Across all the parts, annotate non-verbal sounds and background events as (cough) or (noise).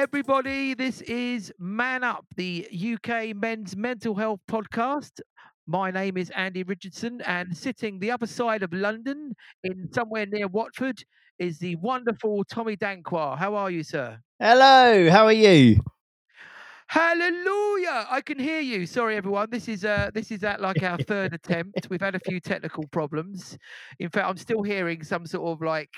everybody. This is Man Up, the UK men's mental health podcast. My name is Andy Richardson, and sitting the other side of London, in somewhere near Watford, is the wonderful Tommy Danquah. How are you, sir? Hello, how are you? Hallelujah! I can hear you. Sorry, everyone. This is uh, this is at like our third (laughs) attempt. We've had a few technical problems. In fact, I'm still hearing some sort of like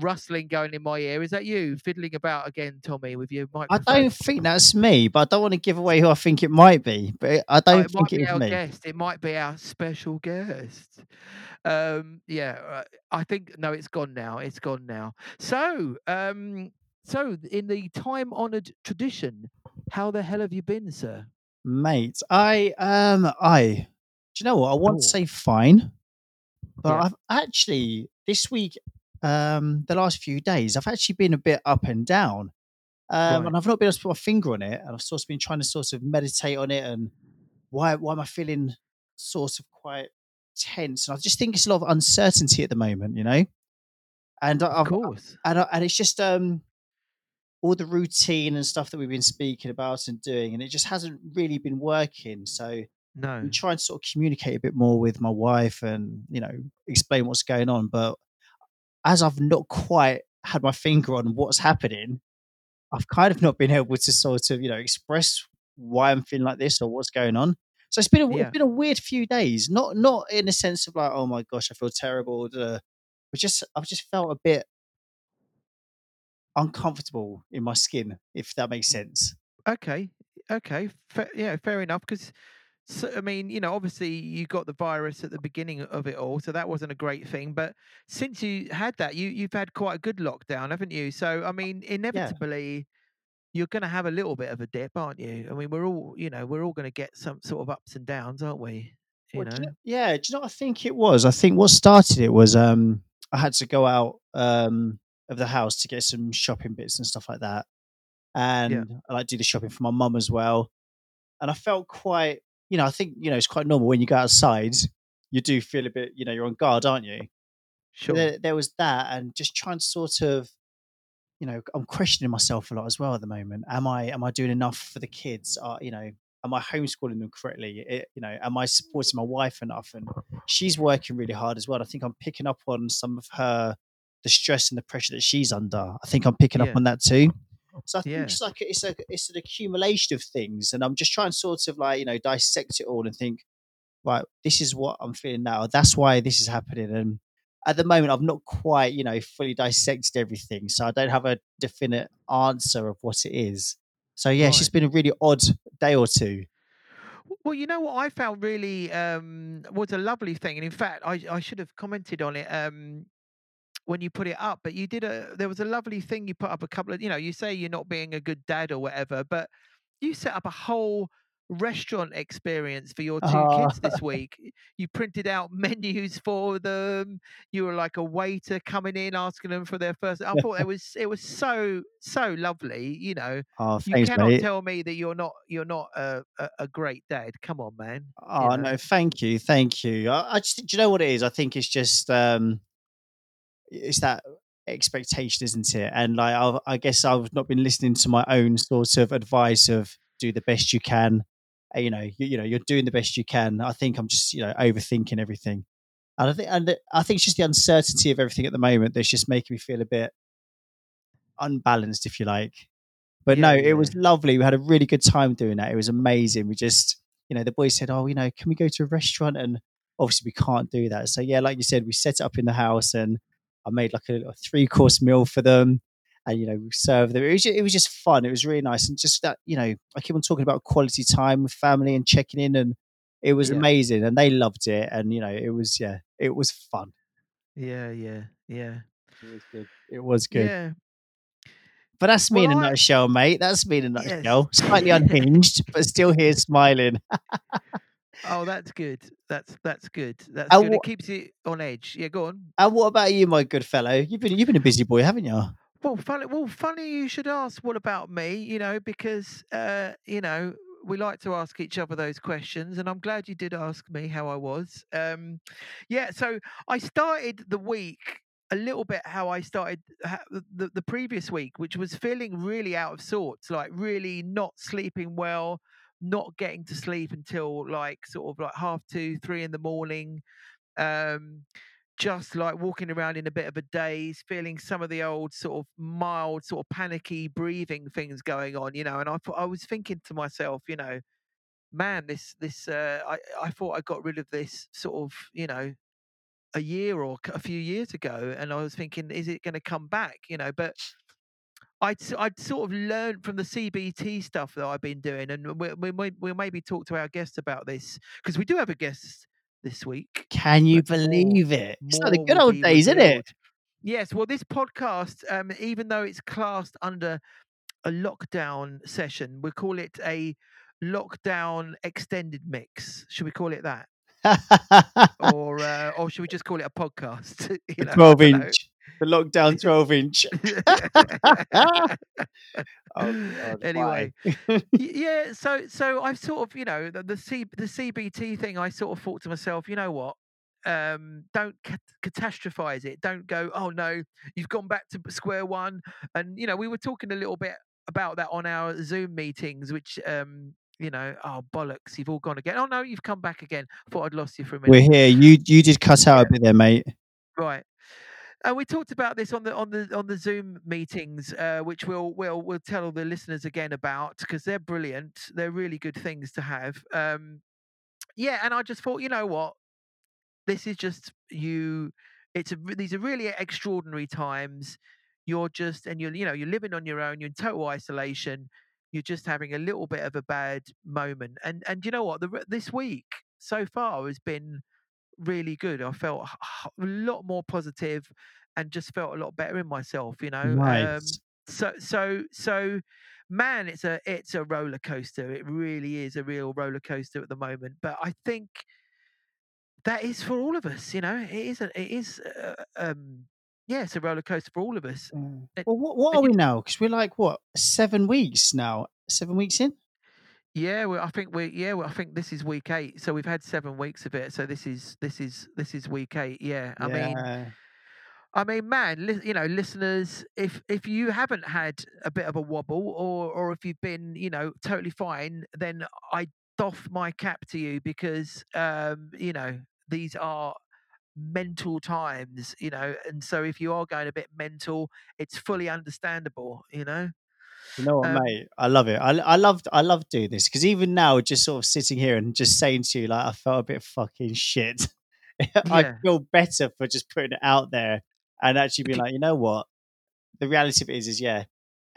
rustling going in my ear. Is that you fiddling about again, Tommy, with your I don't think that's me, but I don't want to give away who I think it might be. But I Oh, don't it think it be is our me. guest. It might be our special guest. Um, yeah, uh, I think no, it's gone now. It's gone now. So, um, so in the time-honored tradition, how the hell have you been, sir? Mate, I um I do you know what? I want Oh. to say fine, but Yeah. I've actually this week, um, the last few days, I've actually been a bit up and down. Um, Right. and I've not been able to put my finger on it, and I've sort of been trying to sort of meditate on it and why why am I feeling sort of quite tense? And I just think it's a lot of uncertainty at the moment, you know? And I- Of I've course. and, I, and it's just um all the routine and stuff that we've been speaking about and doing and it just hasn't really been working so No. i'm trying to sort of communicate a bit more with my wife and you know explain what's going on but as i've not quite had my finger on what's happening i've kind of not been able to sort of you know express why i'm feeling like this or what's going on so it's been a, Yeah. it's been a weird few days not not in a sense of like oh my gosh i feel terrible but just i've just felt a bit uncomfortable in my skin, if that makes mm. sense. Okay. Okay. Fa- yeah, fair enough. Because, so, I mean, you know, obviously you got the virus at the beginning of it all, so that wasn't a great thing. But since you had that, you you've had quite a good lockdown, haven't you? So, I mean, inevitably, you're going to have a little bit of a dip, aren't you? I mean, we're all, you know, we're all going to get some sort of ups and downs, aren't we? You Well, do know. you yeah, do you know what I think it was? I think what started it was um I had to go out um of the house to get some shopping bits and stuff like that. And I like do the shopping for my mum as well. And I felt quite, you know, I think, you know, it's quite normal when you go outside, you do feel a bit, you know, you're on guard, aren't you? Sure. There, there was that and just trying to sort of you know i'm questioning myself a lot as well at the moment. Am i am i doing enough for the kids? Uh, you know am i homeschooling them correctly? It- you know am i supporting my wife enough? And she's working really hard as well. I think i'm picking up on some of her the stress and the pressure that she's under. I think i'm picking Yeah. up on that too so i think Yeah. it's like it's a it's an accumulation of things and i'm just trying to sort of like you know dissect it all and think right this is what i'm feeling now that's why this is happening and at the moment I've not quite, you know, fully dissected everything. So I don't have a definite answer of what it is. So yeah, it's just been a really odd day or two. Well, you know what I found really um, was a lovely thing, and in fact, I, I should have commented on it um, when you put it up. But you did a there was a lovely thing you put up a couple of you know you say you're not being a good dad or whatever, but you set up a whole restaurant experience for your two kids (laughs) this week. You printed out (laughs) menus for them. You were like a waiter coming in asking them for their first. I thought it (laughs) was it was so so lovely. You know, Oh, you thanks, cannot mate. tell me that you're not you're not a, a, a great dad. Come on, man. you Oh know. no, thank you, thank you. I, I just, do you know what it is? I think it's just, um, it's that expectation, isn't it? And like, I've, I guess I've not been listening to my own sort of advice of do the best you can. Uh, You know, you, you know, you're doing the best you can. I think I'm just, you know, overthinking everything. And I think, and I think it's just the uncertainty of everything at the moment that's just making me feel a bit unbalanced, if you like. But no, Yeah, it was lovely. We had a really good time doing that. It was amazing. We just, you know, the boys said, "Oh, you know, can we go to a restaurant?" And obviously, we can't do that. So yeah, like you said, we set it up in the house, and I made like a, a three course meal for them, and you know, we served them. It was just, it was just fun. It was really nice, and just that, you know, I keep on talking about quality time with family and checking in, and it was Yeah. amazing, and they loved it, and you know, it was yeah, it was fun. Yeah, yeah, yeah. It was good. It was good. Yeah. But that's me in Well, a I- nutshell, mate. That's me in a Yes. nutshell. Slightly unhinged, but still here smiling. (laughs) Oh, that's good. That's that's good. That's And good. wha- It keeps you on edge. Yeah, go on. And what about you, my good fellow? You've been you've been a busy boy, haven't you? Well, funny. Well, funny you should ask. What about me? You know, because uh, you know we like to ask each other those questions, and I'm glad you did ask me how I was. Um, yeah. So I started the week a little bit how I started the the previous week, which was feeling really out of sorts, like really not sleeping well, not getting to sleep until like sort of like half two, three in the morning. Um, just like walking around in a bit of a daze, feeling some of the old sort of mild, sort of panicky breathing things going on, you know. And I I was thinking to myself, you know, man, this this uh, I I thought I got rid of this sort of, you know, a year or a few years ago, and I was thinking, is it going to come back, you know? But I'd I'd sort of learned from the CBT stuff that I've been doing, and we we we we'll maybe talk to our guests about this because we do have a guest this week. Can you but more- believe it? It's like the good old days, isn't it? Yes. Well, this podcast, um, even though it's classed under a lockdown session, we call it a lockdown extended mix. Should we call it that, (laughs) or uh, or should we just call it a podcast? (laughs) you know, 12 don't know. inch. The lockdown (laughs) 12 inch. (laughs) Oh, God, anyway, yeah. So so I've sort of you know the the, C, the CBT thing. I sort of thought to myself, you know what? Um, don't cat- catastrophize it. Don't go. Oh no, you've gone back to square one. And you know, we were talking a little bit about that on our Zoom meetings, which um, you know, oh bollocks, you've all gone again. Oh no, you've come back again. Thought I'd lost you for a minute. We're here. You you did cut out Yeah. a bit there, mate. Right. And we talked about this on the on the on the Zoom meetings, uh, which we'll we'll we'll tell all the listeners again about because they're brilliant. They're really good things to have. Um, yeah, and I just thought, you know what, this is just you. It's a, these are really extraordinary times. You're just and you're you know you're living on your own. You're in total isolation. You're just having a little bit of a bad moment. And and you know what, the this week so far has been really good. I felt a lot more positive and just felt a lot better in myself, you know. Um, so so so man, it's a it's a roller coaster. It really is a real roller coaster at the moment. But I think that is for all of us, you know. It is a, it is uh, um yeah, it's a roller coaster for all of us. Mm. Well, what, what are we now? Because we're like, what, seven weeks now? Seven weeks in? Yeah, well, I think we yeah, well, I think this is week 8. So we've had 7 weeks of it. So this is this is this is week 8. Yeah. I mean I mean, man, li- you know, listeners, if if you haven't had a bit of a wobble, or or if you've been, you know, totally fine, then I doff my cap to you because, um, you know, these are mental times, you know, and so if you are going a bit mental, it's fully understandable, you know. You know what, Um, mate? I love it. I, I love I love doing this because even now, just sort of sitting here and just saying to you, like, I felt a bit fucking shit. (laughs) I feel better for just putting it out there and actually being like, you know what? The reality of it is, is yeah,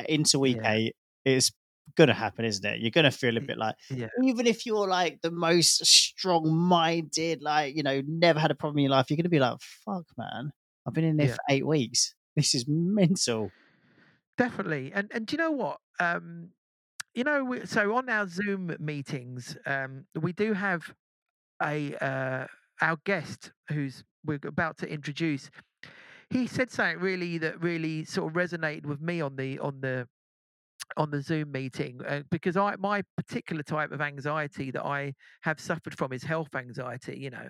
into week Yeah. eight, it's gonna happen, isn't it? You're gonna feel a bit like, Yeah. even if you're like the most strong-minded, like you know, never had a problem in your life, you're gonna be like, fuck, man, I've been in there Yeah. for eight weeks. This is mental. Definitely. And and do you know what? Um, you know, we, so on our Zoom meetings, um, we do have a uh, our guest who's we're about to introduce. He said something really that really sort of resonated with me on the on the on the Zoom meeting uh, because I my particular type of anxiety that I have suffered from is health anxiety. You know,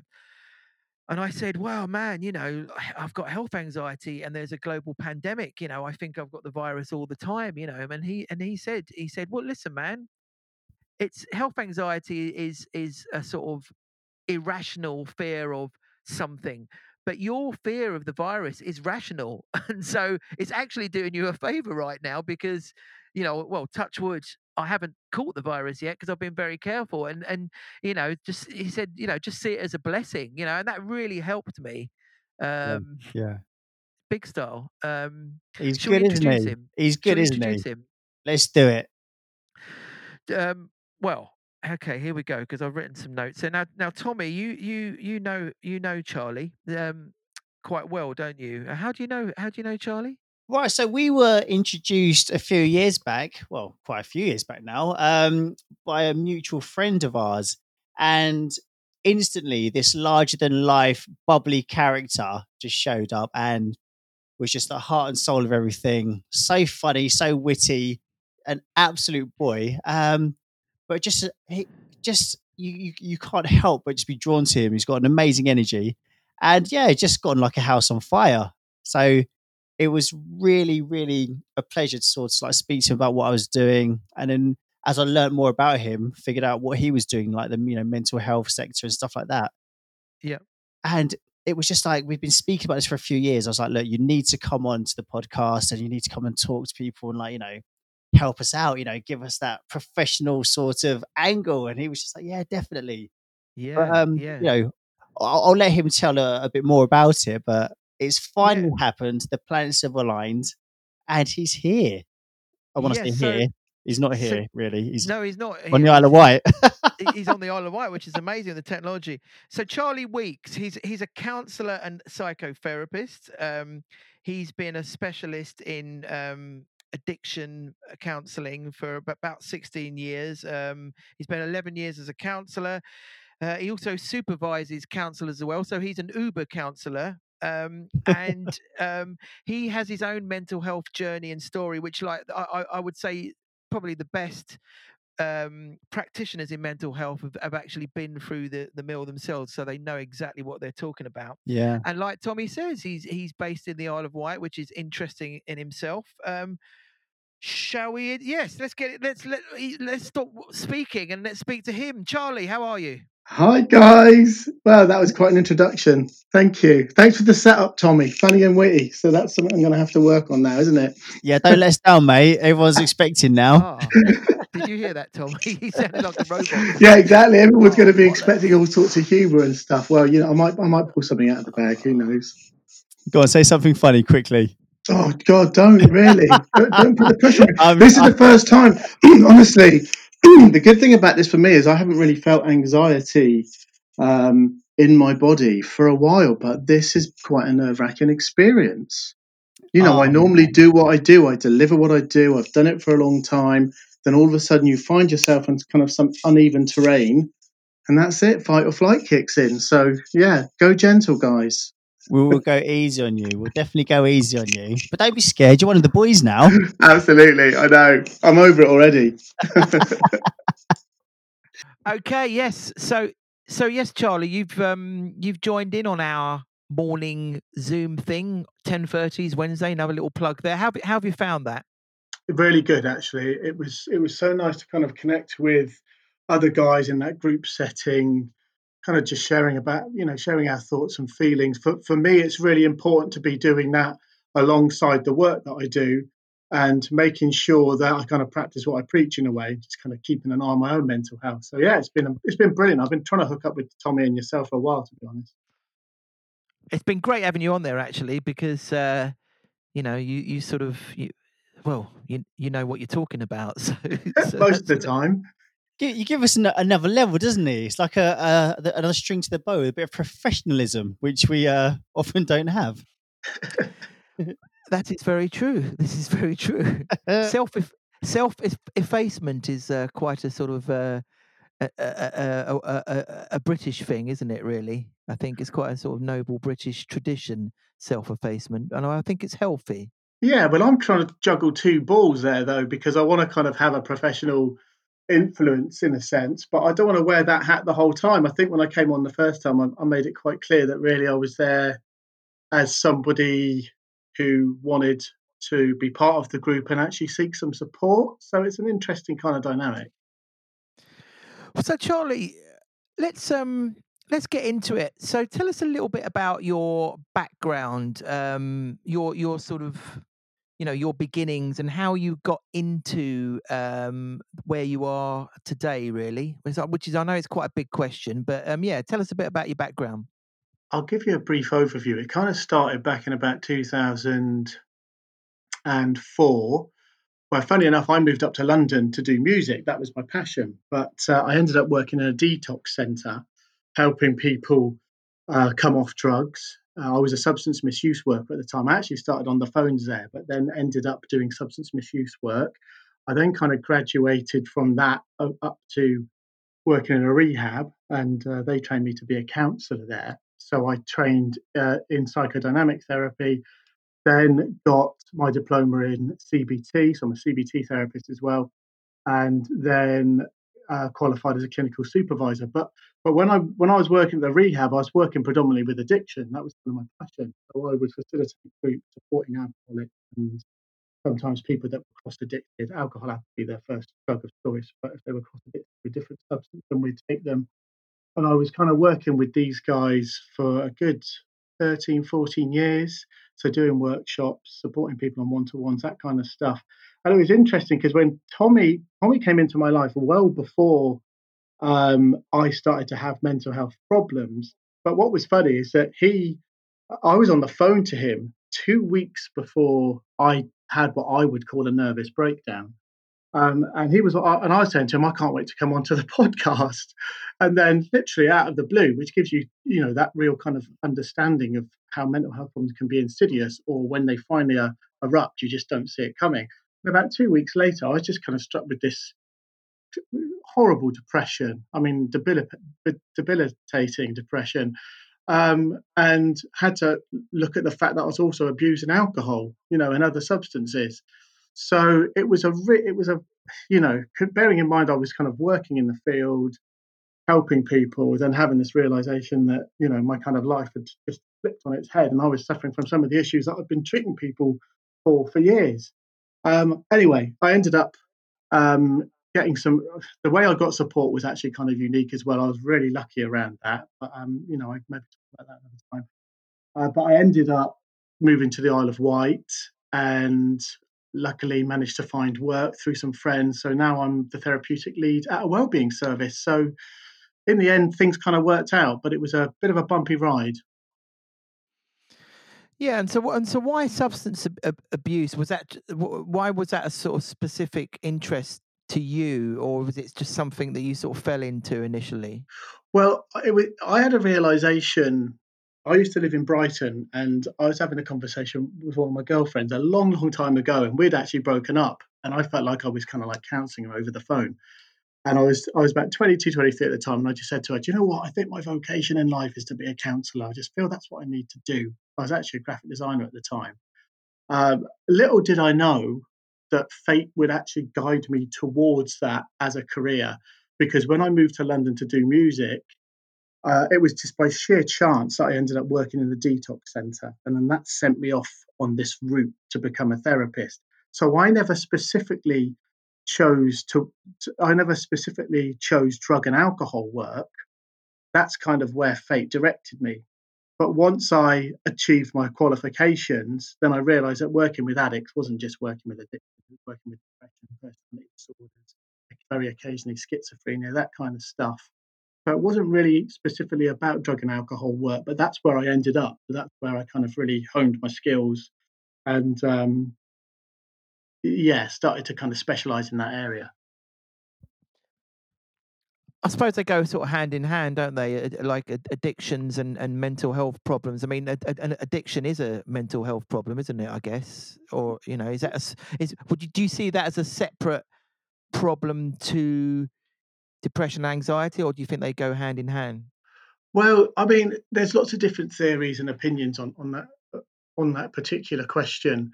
and I said, "Wow, man, you know, (sighs) I've got health anxiety, and there's a global pandemic. You know, I think I've got the virus all the time. You know." And he and he said, he said, "Well, listen, man, it's health anxiety is is a sort of irrational fear of something." But your fear of the virus is rational, (laughs) and so it's actually doing you a favor right now because, you know, well, touch wood, I haven't caught the virus yet because I've been very careful, and and you know, just he said, you know, just see it as a blessing, you know, and that really helped me, um, Yeah. big style. Um, He's good, isn't he? him? He's good, isn't he? him? Let's do it. Um, well, okay, here we go because I've written some notes. So now, now, Tommy, you you you know you know Charlie um, quite well, don't you? How do you know? How do you know Charlie? Right, so we were introduced a few years back, well, quite a few years back now, um, by a mutual friend of ours. And instantly, this larger than life, bubbly character just showed up and was just the heart and soul of everything. So funny, so witty, an absolute boy. Um, but just, just you, you, you can't help but just be drawn to him. He's got an amazing energy. And yeah, just gotten like a house on fire. So it was really, really a pleasure to sort of like speak to him about what I was doing. And then as I learned more about him, figured out what he was doing, like the you know mental health sector and stuff like that. Yeah. And it was just like we've been speaking about this for a few years. I was like, look, you need to come on to the podcast and you need to come and talk to people and like, you know, help us out, you know, give us that professional sort of angle. And he was just like, Yeah, definitely. Yeah. But um, yeah. you know, I'll, I'll let him tell a, a bit more about it, but it's finally Yeah. happened. The planets have aligned, and he's here. I want to Yeah, say so- here. He's not so- here, really. He's no, he's not. on he- the Isle of Wight. he's on the (laughs) Isle of Wight, which is amazing. The technology. So Charlie Weeks, he's he's a counsellor and psychotherapist. Um, he's been a specialist in um, addiction uh, counselling for about 16 years. Um, he's been 11 years as a counsellor. Uh, he also supervises counsellors as well. So he's an Uber counsellor. Um, (laughs) and um, he has his own mental health journey and story, which, like I, I would say, probably the best um, practitioners in mental health have, have actually been through the, the mill themselves, so they know exactly what they're talking about. yeah. And like Tommy says, he's he's based in the Isle of Wight, which is interesting in himself. Um, shall we? Yes, let's get it. Let's let let's stop speaking and let's speak to him. Charlie, how are you? Hi guys. Well, that was quite an introduction. Thank you. Thanks for the setup, Tommy. Funny and witty. So that's something I'm going to have to work on now, isn't it? Yeah, don't let us down, mate. Everyone's (laughs) expecting now. Ah, did you hear that, Tommy? (laughs) he sounded like a robot. Yeah, exactly. Everyone's going to be Oh, expecting all sorts of humour and stuff. Well, you know, I might, I might pull something out of the bag. Who knows? Go on, say something funny quickly. Oh God, don't really. (laughs) don't, don't put the pressure. on. I'm- This is I'm- the first time, (clears throat) honestly. The good thing about this for me is I haven't really felt anxiety um, in my body for a while, but this is quite a nerve wracking experience. You know, I Oh, normally man. do what I do, I deliver what I do, I've done it for a long time. Then all of a sudden, you find yourself on kind of some uneven terrain, and that's it. Fight or flight kicks in. So, yeah, go gentle, guys. We will go easy on you. We'll definitely go easy on you. But don't be scared. You're one of the boys now. (laughs) Absolutely, I know. I'm over it already. (laughs) Okay, yes. So so yes, Charlie, you've um you've joined in on our morning Zoom thing, 10:30s Wednesday, another little plug there. How how have you found that? really good actually it was it was so nice to kind of connect with other guys in that group setting kind of just sharing about you know sharing our thoughts and feelings. For for me it's really important to be doing that alongside the work that I do and making sure that I kind of practice what I preach in a way just kind of keeping an eye on my own mental health. So yeah it's been it's been brilliant. I've been trying to hook up with Tommy and yourself for a while to be honest. It's been great having you on there actually because uh you know, you you sort of you, well, you you know what you're talking about. (laughs) So, so (laughs) most of the time You give us an, another level, doesn't he? It's like a, a the- another string to the bow, a bit of professionalism, which we uh, (laughs) often don't have. that is very true. This is very true. (laughs) self self effacement is uh, quite a sort of uh, a, a, a, a, a, a British thing, isn't it? Really, I think it's quite a sort of noble British tradition, self effacement, and I think it's healthy. Yeah, well, I'm trying to juggle two balls there, though, because I want to kind of have a professional influence in a sense, but I don't want to wear that hat the whole time. I think when I came on the first time, I, I made it quite clear that really I was there as somebody who wanted to be part of the group and actually seek some support. So it's an interesting kind of dynamic. So, Charlie, let's um let's get into it. So, tell us a little bit about your background, um, your your sort of you know your beginnings and how you got into um where you are today really Which is i know it's quite a big question but um yeah tell us a bit about your background I'll give you a brief overview. It kind of started back in about 2004, where, funny enough, I moved up to London to do music. That was my passion. But uh, I ended up working in a detox centre, helping people uh, come off drugs. Uh, I was a substance misuse worker at the time. I actually started on the phones there, but then ended up doing substance misuse work. I then kind of graduated from that up to working in a rehab, and uh, they trained me to be a counsellor there. So I trained uh, in psychodynamic therapy, then got my diploma in CBT, so I'm a CBT therapist as well, and then uh, qualified as a clinical supervisor. But But when I when I was working at the rehab, I was working predominantly with addiction. That was kind of my passion. So I would facilitate groups supporting alcoholics and sometimes people that were cross addicted. Alcohol had to be their first drug of choice, but if they were cross addicted with different substances, then we'd take them. And I was kind of working with these guys for a good 13, 14 years. So doing workshops, supporting people on one to ones, that kind of stuff. And it was interesting because when Tommy Tommy came into my life well before um, I started to have mental health problems. But what was funny is that he, I was on the phone to him two weeks before I had what I would call a nervous breakdown. Um, and he was, and I was saying to him, I can't wait to come onto the (laughs) podcast. And then, literally out of the blue, which gives you, you know, that real kind of understanding of how mental health problems can be insidious, or when they finally uh, erupt, you just don't see it coming. And about two weeks later, I was just kind of struck with this horrible depression. I mean, debilitating depression. Um, and had to look at the fact that I was also abusing alcohol, you know, and other substances. So it was a, it was a, you know, bearing in mind I was kind of working in the field, helping people, then having this realization that you know my kind of life had just flipped on its head, and I was suffering from some of the issues that I've been treating people for for years. Um, anyway, I ended up um, getting some the way I got support was actually kind of unique as well. I was really lucky around that, but um, you know, I maybe talk about that another time. Uh, but I ended up moving to the Isle of Wight and luckily managed to find work through some friends. So now I'm the therapeutic lead at a wellbeing service. So in the end, things kind of worked out, but it was a bit of a bumpy ride. Yeah, and so and so, why substance abuse? Was that why was that a sort of specific interest to you, or was it just something that you sort of fell into initially? Well, was, I had a realization. I used to live in Brighton, and I was having a conversation with one of my girlfriends a long, long time ago, and we'd actually broken up. And I felt like I was kind of like counselling her over the phone. And I was I was about 22, 23 at the time, and I just said to her, "Do you know what? I think my vocation in life is to be a counsellor. I just feel that's what I need to do." I was actually a graphic designer at the time. Um, little did I know that fate would actually guide me towards that as a career. Because when I moved to London to do music, uh, it was just by sheer chance that I ended up working in the detox centre. And then that sent me off on this route to become a therapist. So I never specifically chose to, to I never specifically chose drug and alcohol work. That's kind of where fate directed me. But once I achieved my qualifications, then I realized that working with addicts wasn't just working with addictions, working with depression, personality disorders, very occasionally schizophrenia, that kind of stuff. So it wasn't really specifically about drug and alcohol work, but that's where I ended up. That's where I kind of really honed my skills and, um, yeah, started to kind of specialize in that area. I suppose they go sort of hand in hand, don't they? Like addictions and, and mental health problems. I mean, an addiction is a mental health problem, isn't it? I guess, or you know, is that a, is would you do you see that as a separate problem to depression and anxiety, or do you think they go hand in hand? Well, I mean, there's lots of different theories and opinions on on that uh, on that particular question.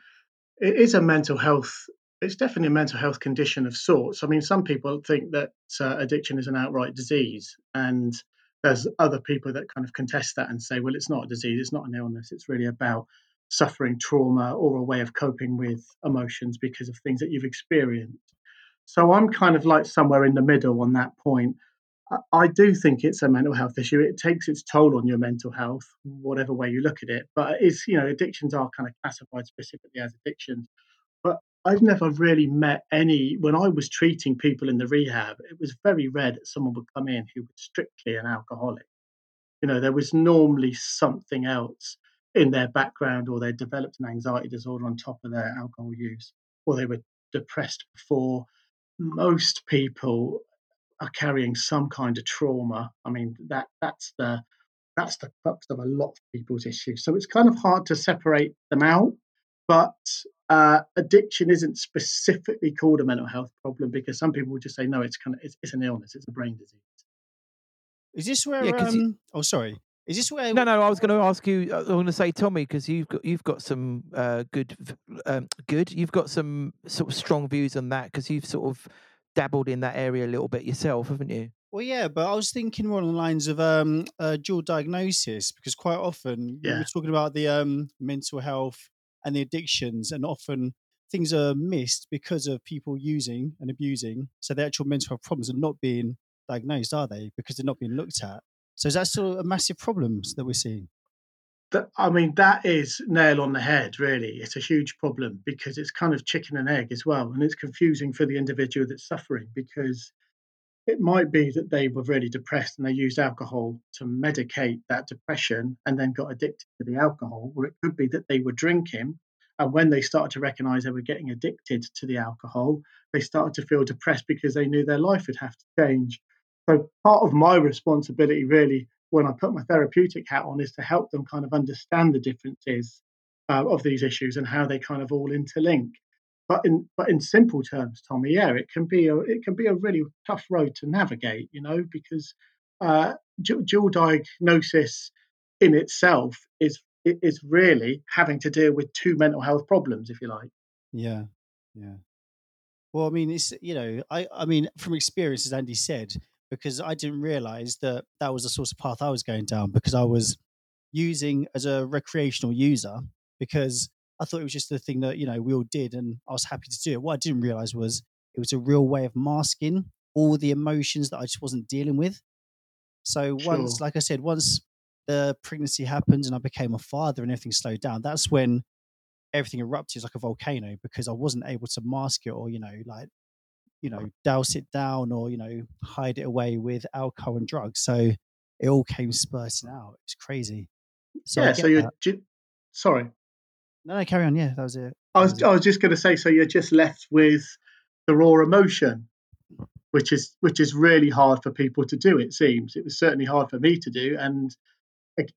It is a mental health it's definitely a mental health condition of sorts. I mean, some people think that uh, addiction is an outright disease, and there's other people that kind of contest that and say, well, it's not a disease, it's not an illness, it's really about suffering trauma or a way of coping with emotions because of things that you've experienced. So I'm kind of like somewhere in the middle on that point. I do think it's a mental health issue. It takes its toll on your mental health, whatever way you look at it. But it's, you know, addictions are kind of classified specifically as addictions. I've never really met any, when I was treating people in the rehab, it was very rare that someone would come in who was strictly an alcoholic. You know, there was normally something else in their background, or they developed an anxiety disorder on top of their alcohol use, or they were depressed before. Most people are carrying some kind of trauma. I mean, that that's the that's the crux of a lot of people's issues. So it's kind of hard to separate them out. But uh, addiction isn't specifically called a mental health problem because some people would just say no, it's kind of it's, it's an illness, it's a brain disease. Is this where? Yeah, um, you, oh, sorry. Is this where? No, no. I was going to ask you. I was going to say, Tommy, because you've got you've got some uh, good, um, good. You've got some sort of strong views on that because you've sort of dabbled in that area a little bit yourself, haven't you? Well, yeah, but I was thinking more along the lines of um, uh, dual diagnosis because quite often we Yeah. were talking about the um, mental health and the addictions, and often things are missed because of people using and abusing. So the actual mental health problems are not being diagnosed, are they? Because they're not being looked at. So is that still a massive problem that we're seeing? That, I mean, that is nail on the head, really. It's a huge problem because it's kind of chicken and egg as well. And it's confusing for the individual that's suffering because it might be that they were really depressed and they used alcohol to medicate that depression and then got addicted to the alcohol, or it could be that they were drinking. And when they started to recognize they were getting addicted to the alcohol, they started to feel depressed because they knew their life would have to change. So, part of my responsibility, really, when I put my therapeutic hat on, is to help them kind of understand the differences uh, of these issues and how they kind of all interlink. But in but in simple terms, Tommy, yeah, it can be a it can be a really tough road to navigate, you know, because uh, dual diagnosis in itself is is really having to deal with two mental health problems, if you like. Yeah, yeah. Well, I mean, it's you know, I I mean, from experience, as Andy said, because I didn't realize that that was the sort of path I was going down because I was using as a recreational user because I thought it was just the thing that you know we all did, and I was happy to do it. What I didn't realize was it was a real way of masking all the emotions that I just wasn't dealing with. So once, like I said, once the pregnancy happened and I became a father and everything slowed down, that's when everything erupted like a volcano because I wasn't able to mask it or, you know, like, you know, douse it down or, you know, hide it away with alcohol and drugs. So it all came spurting out. It's crazy. So yeah. So you're sorry. No, no, carry on. Yeah, that was it. I was was it. I was just going to say, so you're just left with the raw emotion, which is which is really hard for people to do. It seems it was certainly hard for me to do, and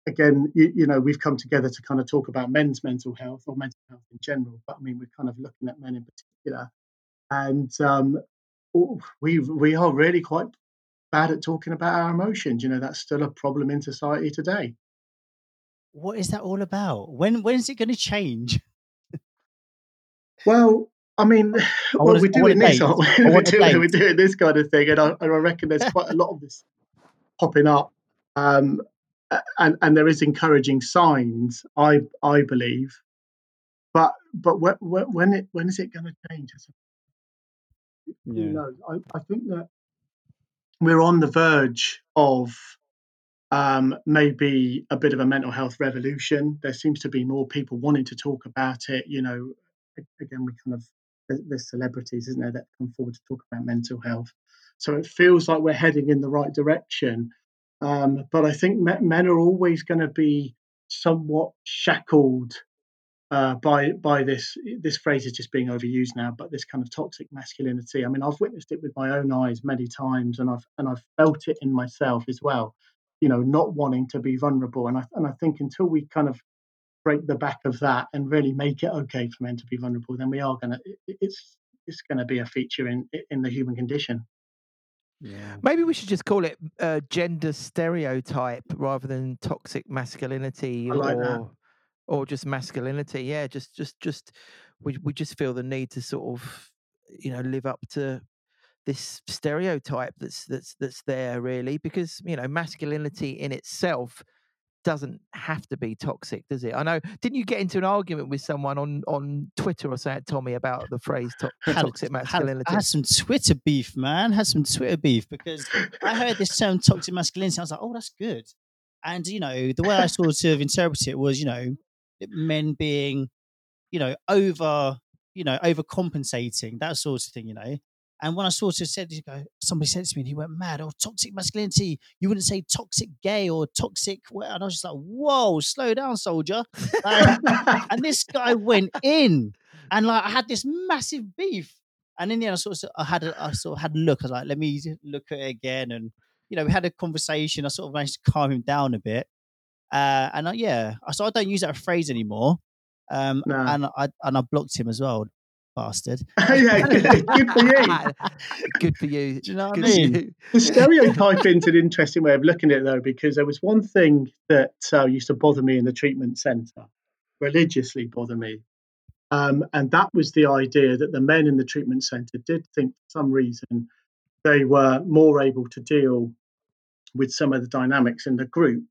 again, you, you know, we've come together to kind of talk about men's mental health or mental health in general. But I mean, we're kind of looking at men in particular, and um, we we are really quite bad at talking about our emotions. You know, that's still a problem in society today. What is that all about? When when is it going to change? Well, I mean, (sighs) I well, we're I want a doing this, aren't we? we're, doing, we're doing this kind of thing, and I, and I reckon there's (laughs) quite a lot of this popping up, um, and and there is encouraging signs, I I believe, but but when when it when is it going to change? Yeah. knows? I, I think that we're on the verge of um, maybe a bit of a mental health revolution. There seems to be more people wanting to talk about it. You know, again, we kind of there's celebrities, isn't there, that come forward to talk about mental health. So it feels like we're heading in the right direction. Um, but I think men are always going to be somewhat shackled uh, by by this this phrase is just being overused now, but this kind of toxic masculinity. I mean, I've witnessed it with my own eyes many times, and I've and I've felt it in myself as well. You know, not wanting to be vulnerable, and I and I think until we kind of break the back of that and really make it okay for men to be vulnerable, then we are gonna it's it's going to be a feature in in the human condition. Yeah. Maybe we should just call it uh, gender stereotype rather than toxic masculinity I like that. or or just masculinity. Yeah, just just just we we just feel the need to sort of you know live up to this stereotype that's that's that's there really because you know masculinity in itself doesn't have to be toxic does it i know didn't you get into an argument with someone on on twitter or something tommy about the phrase to- (laughs) Had, toxic had, masculinity I had some Twitter beef, man. Had some Twitter beef because I heard this term toxic masculinity. I was like, oh, that's good. And you know, the way I sort of interpret it was, you know, men being, you know, over, you know, overcompensating, that sort of thing, you know. And when I sort of said, you go, somebody said to me, and he went mad, oh, toxic masculinity. You wouldn't say toxic gay or toxic. wha-" And I was just like, whoa, slow down, soldier. Like, (laughs) and this guy went in, and like I had this massive beef. And in the end, I sort of, I had, a, I sort of had a look. I was like, let me look at it again, and you know, we had a conversation. I sort of managed to calm him down a bit. Uh, and I, yeah, so I don't use that phrase anymore. Um, No. and I and I blocked him as well, bastard. (laughs) (laughs) yeah, good, good for you. (laughs) good for you Do you know what I good for mean? The stereotyping's an interesting way of looking at it, though, because there was one thing that uh, used to bother me in the treatment centre, religiously bother me, um, and that was the idea that the men in the treatment centre did think, for some reason, they were more able to deal with some of the dynamics in the group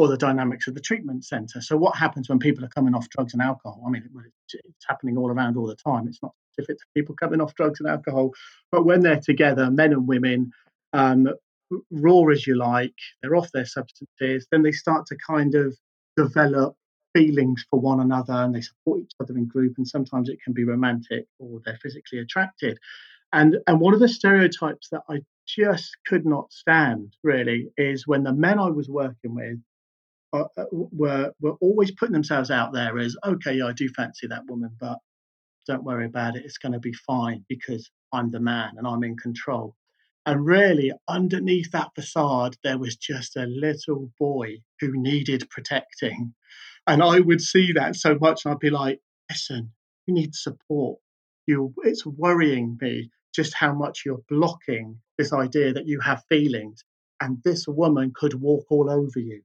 or the dynamics of the treatment center. So, what happens when people are coming off drugs and alcohol? I mean, it's happening all around all the time. It's not specific to people coming off drugs and alcohol, but when they're together, men and women, um, raw as you like, they're off their substances, then they start to kind of develop feelings for one another and they support each other in group. And sometimes it can be romantic or they're physically attracted. And and one of the stereotypes that I just could not stand really is when the men I was working with uh, uh were were always putting themselves out there as okay, yeah, I do fancy that woman, but don't worry about it. It's going to be fine because I'm the man and I'm in control. And really, underneath that facade, there was just a little boy who needed protecting. And I would see that so much, and I'd be like, listen, you need support. You, it's worrying me just how much you're blocking this idea that you have feelings. And this woman could walk all over you.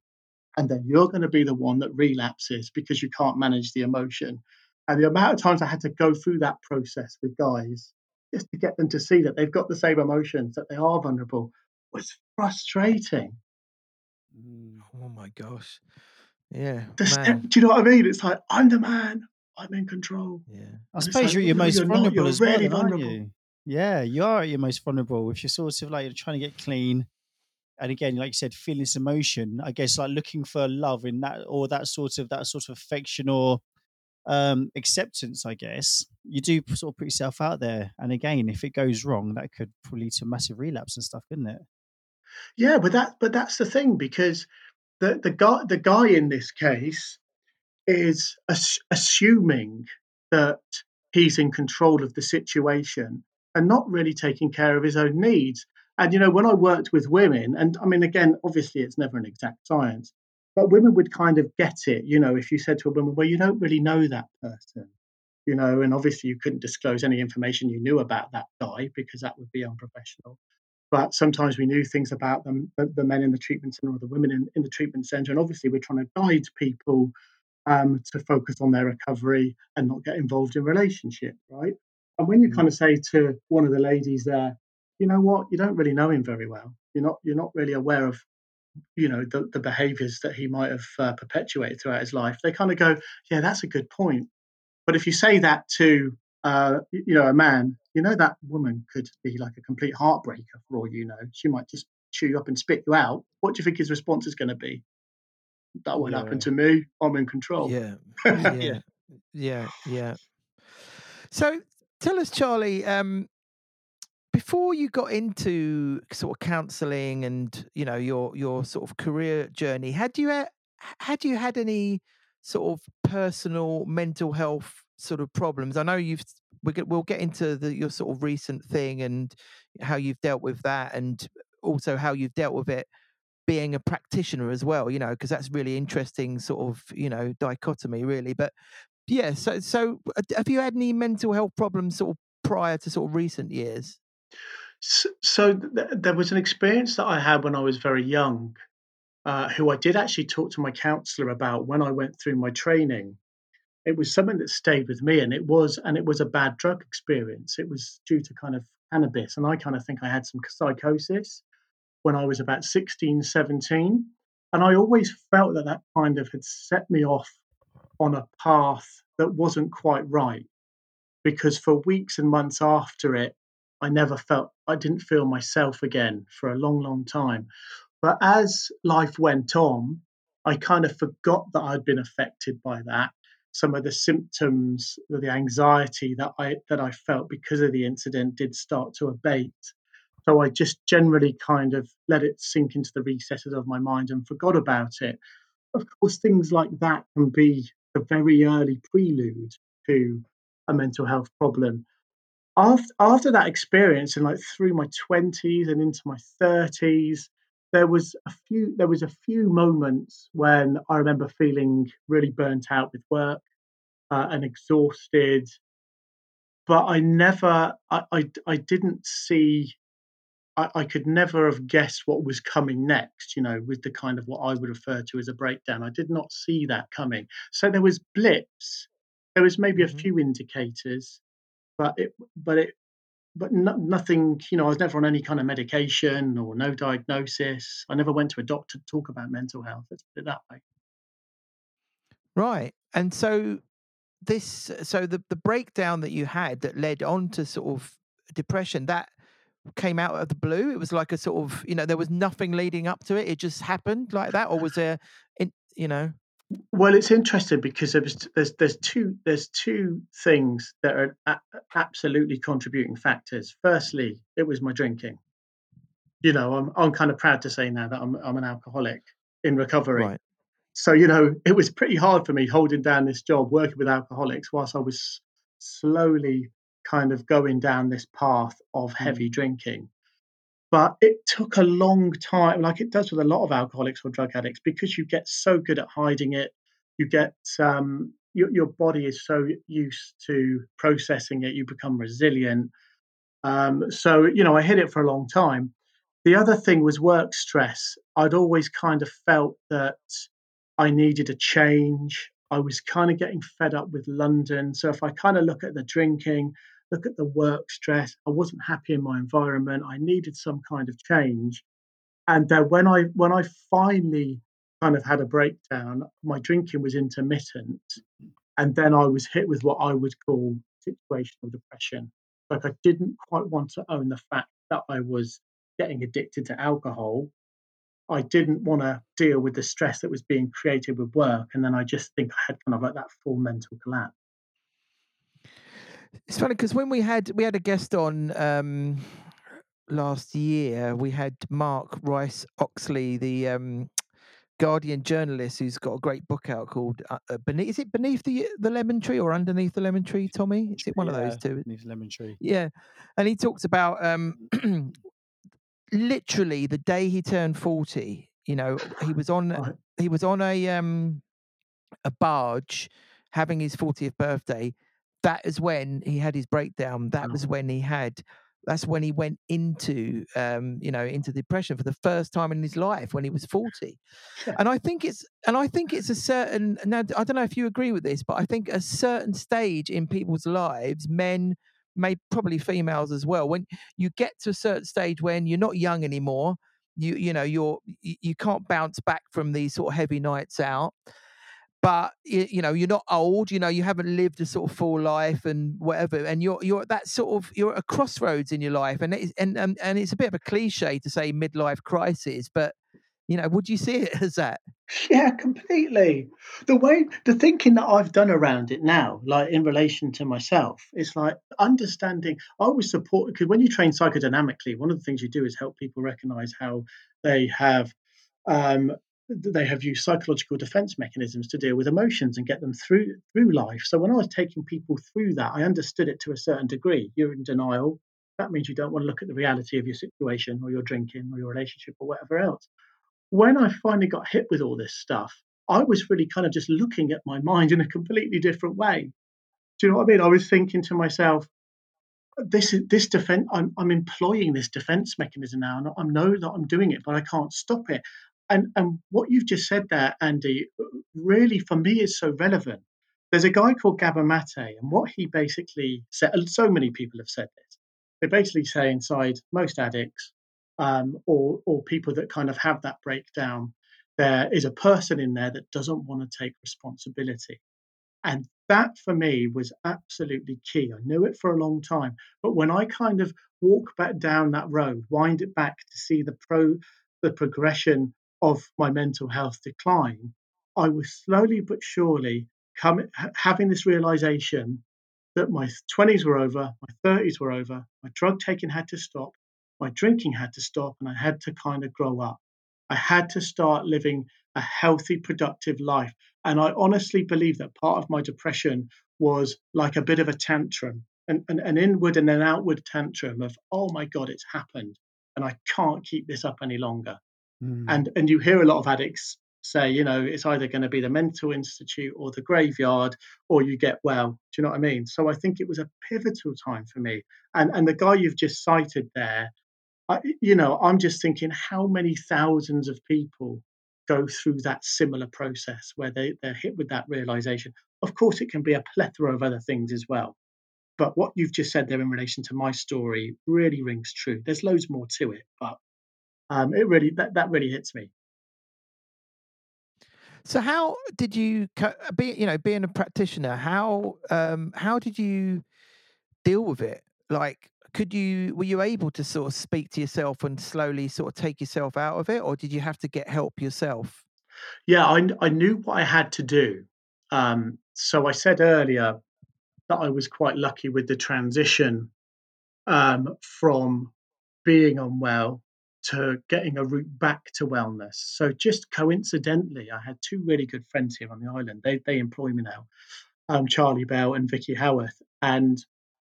And then you're going to be the one that relapses because you can't manage the emotion. And the amount of times I had to go through that process with guys just to get them to see that they've got the same emotions, that they are vulnerable, was frustrating. Mm. Oh my gosh. Yeah. Step, do you know what I mean? It's like, I'm the man, I'm in control. Yeah. I suppose like, you're at your most you're vulnerable not, as really well, vulnerable. you? Yeah, you are at your most vulnerable if you're sort of like you're trying to get clean. And again, like you said, feeling this emotion, I guess like looking for love in that or that sort of that sort of affection or um, acceptance, I guess, you do sort of put yourself out there. And again, if it goes wrong, that could lead to massive relapse and stuff, couldn't it? Yeah, but that but that's the thing because the the guy the guy in this case is ass- assuming that he's in control of the situation and not really taking care of his own needs. And you know, when I worked with women, and I mean, again, obviously, it's never an exact science, but women would kind of get it, you know, if you said to a woman, well, you don't really know that person, you know, and obviously you couldn't disclose any information you knew about that guy because that would be unprofessional. But sometimes we knew things about them, the, the men in the treatment center or the women in, in the treatment center. And obviously we're trying to guide people um, to focus on their recovery and not get involved in relationship, right? And when you mm. kind of say to one of the ladies there, you know what, you don't really know him very well. You're not you're not really aware of you know the, the behaviors that he might have uh, perpetuated throughout his life. They kind of go yeah that's a good point. But if you say that to uh, you know a man you know that woman could be like a complete heartbreaker for all you know. She might just chew you up and spit you out. What do you think his response is going to be? That won't yeah. happen to me. I'm in control. (laughs) Yeah. Yeah. Yeah. Yeah. So tell us charlie um before you got into sort of counselling and you know your your sort of career journey, had you had, had you had any sort of personal mental health sort of problems? I know you've we we'll get into the, your sort of recent thing and how you've dealt with that, and also how you've dealt with it being a practitioner as well. You know, because that's really interesting sort of you know dichotomy, really. But yeah, so so uh, have you had any mental health problems sort of prior to sort of recent years? So, th- there was an experience that I had when I was very young, uh, who I did actually talk to my counselor about when I went through my training. It was something that stayed with me, and it was and it was a bad drug experience. It was due to kind of cannabis, and I kind of think I had some psychosis when I was about 16, 17. And I always felt that that kind of had set me off on a path that wasn't quite right. Because for weeks and months after it, I never felt, I didn't feel myself again for a long, long time. But as life went on, I kind of forgot that I'd been affected by that. Some of the symptoms, the anxiety that I that I felt because of the incident did start to abate. So I just generally kind of let it sink into the recesses of my mind and forgot about it. Of course, things like that can be a very early prelude to a mental health problem after after that experience and like through my 20s and into my 30s there was a few there was a few moments when i remember feeling really burnt out with work uh, and exhausted. But i never i i, I didn't see I, I could never have guessed what was coming next you know with the kind of what i would refer to as a breakdown. I did not see that coming. So there was blips. There was maybe mm-hmm. a few indicators but it but it but no, nothing. You know, I was never on any kind of medication or no diagnosis. I never went to a doctor to talk about mental health. Let's put it that way. Right. And so this so the the breakdown that you had that led on to sort of depression that came out of the blue it was like a sort of you know there was nothing leading up to it it just happened like that or was there in you know well it's interesting because there's there's, there's two there's two things that are a- absolutely contributing factors. Firstly it was my drinking. You know i'm i'm kind of proud to say now that i'm i'm an alcoholic in recovery. Right. So you know it was pretty hard for me holding down this job working with alcoholics whilst i was slowly kind of going down this path of hmm. heavy drinking but it took a long time like it does with a lot of alcoholics or drug addicts because you get so good at hiding it you get um, your, your body is so used to processing it you become resilient um, so you know i hid it for a long time the other thing was work stress i'd always kind of felt that I needed a change. I was kind of getting fed up with London. So if I kind of look at the drinking, look at the work stress, I wasn't happy in my environment. I needed some kind of change. And uh, when I when I finally kind of had a breakdown, my drinking was intermittent, and then I was hit with what I would call situational depression. Like I didn't quite want to own the fact that I was getting addicted to alcohol I didn't want to deal with the stress that was being created with work. And then I just think I had kind of like that full mental collapse. It's funny because when we had we had a guest on um last year we had mark rice oxley the um guardian journalist who's got a great book out called uh, uh, beneath is it beneath the the lemon tree or underneath the lemon tree tommy is it one of those two beneath the lemon tree. Yeah, and he talks about um, (clears throat) literally the day he turned forty. You know, he was on Right. he was on a um a barge having his fortieth birthday. That is when he had his breakdown. That was when he had. That's when he went into um you know into depression for the first time in his life when he was forty. Yeah. (laughs) And I think it's and I think it's a certain now I don't know if you agree with this, but I think a certain stage in people's lives, men, may probably females as well, when you get to a certain stage when you're not young anymore, you you know you're you, you can't bounce back from these sort of heavy nights out. But you, you know you're not old. You know you haven't lived a sort of full life and whatever, and you're you're at that sort of you're at a crossroads in your life, and it's, and and and it's a bit of a cliche to say midlife crisis, but you know would you see it (laughs) as that? Yeah, completely. The way, the thinking that I've done around it now, like in relation to myself, it's like understanding. I always support because when you train psychodynamically, one of the things you do is help people recognize how they have um, they have used psychological defense mechanisms to deal with emotions and get them through through life. So when I was taking people through that, I understood it to a certain degree. You're in denial. That means you don't want to look at the reality of your situation or your drinking or your relationship or whatever else. When I finally got hit with all this stuff, I was really kind of just looking at my mind in a completely different way. Do you know what I mean? I was thinking to myself, this is this defense I'm, I'm employing this defense mechanism now and i know that i'm doing it but i can't stop it and and what you've just said there andy really for me is so relevant there's a guy called gabor mate and what he basically said and so many people have said this they basically say inside most addicts um, or or people that kind of have that breakdown there is a person in there that doesn't want to take responsibility and that for me was absolutely key. I knew it for a long time. But when I kind of walk back down that road, wind it back to see the pro the progression of my mental health decline, I was slowly but surely coming having this realization that my 20s were over, my 30s were over, my drug taking had to stop, my drinking had to stop, and I had to kind of grow up. I had to start living a healthy, productive life. And I honestly believe that part of my depression was like a bit of a tantrum, an, an, an inward and an outward tantrum of, oh my God, it's happened. And I can't keep this up any longer. Mm. And and you hear a lot of addicts say, you know, it's either going to be the mental institute or the graveyard, or you get well. Do you know what I mean? So I think it was a pivotal time for me. And and the guy you've just cited there, I, you know, I'm just thinking how many thousands of people go through that similar process where they they're hit with that realization. Of course, it can be a plethora of other things as well. But what you've just said there in relation to my story really rings true. There's loads more to it, but um, it really that, that really hits me. So how did you be you know being a practitioner how um how did you deal with it? Like could you were you able to sort of speak to yourself and slowly sort of take yourself out of it or did you have to get help yourself? Yeah i, I knew what i had to do. Um, so i said earlier that i was quite lucky with the transition um, from being unwell to getting a route back to wellness so just coincidentally i had two really good friends here on the island they, they employ me now um, charlie bell and vicky howarth and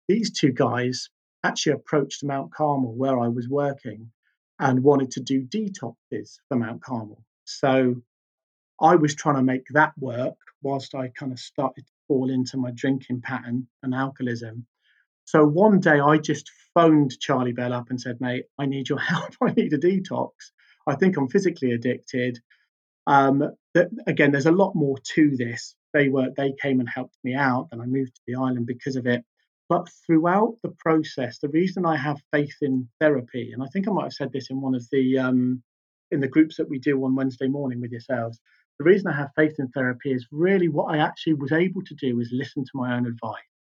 these two guys actually approached Mount Carmel where I was working and wanted to do detoxes for Mount Carmel. So I was trying to make that work whilst I kind of started to fall into my drinking pattern and alcoholism. So one day I just phoned Charlie Bell up and said, mate, I need your (laughs) help. I need a detox. I think I'm physically addicted. Um, that, again, there's a lot more to this. They were they came and helped me out, and I moved to the island because of it. But throughout the process, the reason I have faith in therapy, and I think I might have said this in one of the um, in the groups that we do on Wednesday morning with yourselves, the reason I have faith in therapy is really what I actually was able to do is listen to my own advice.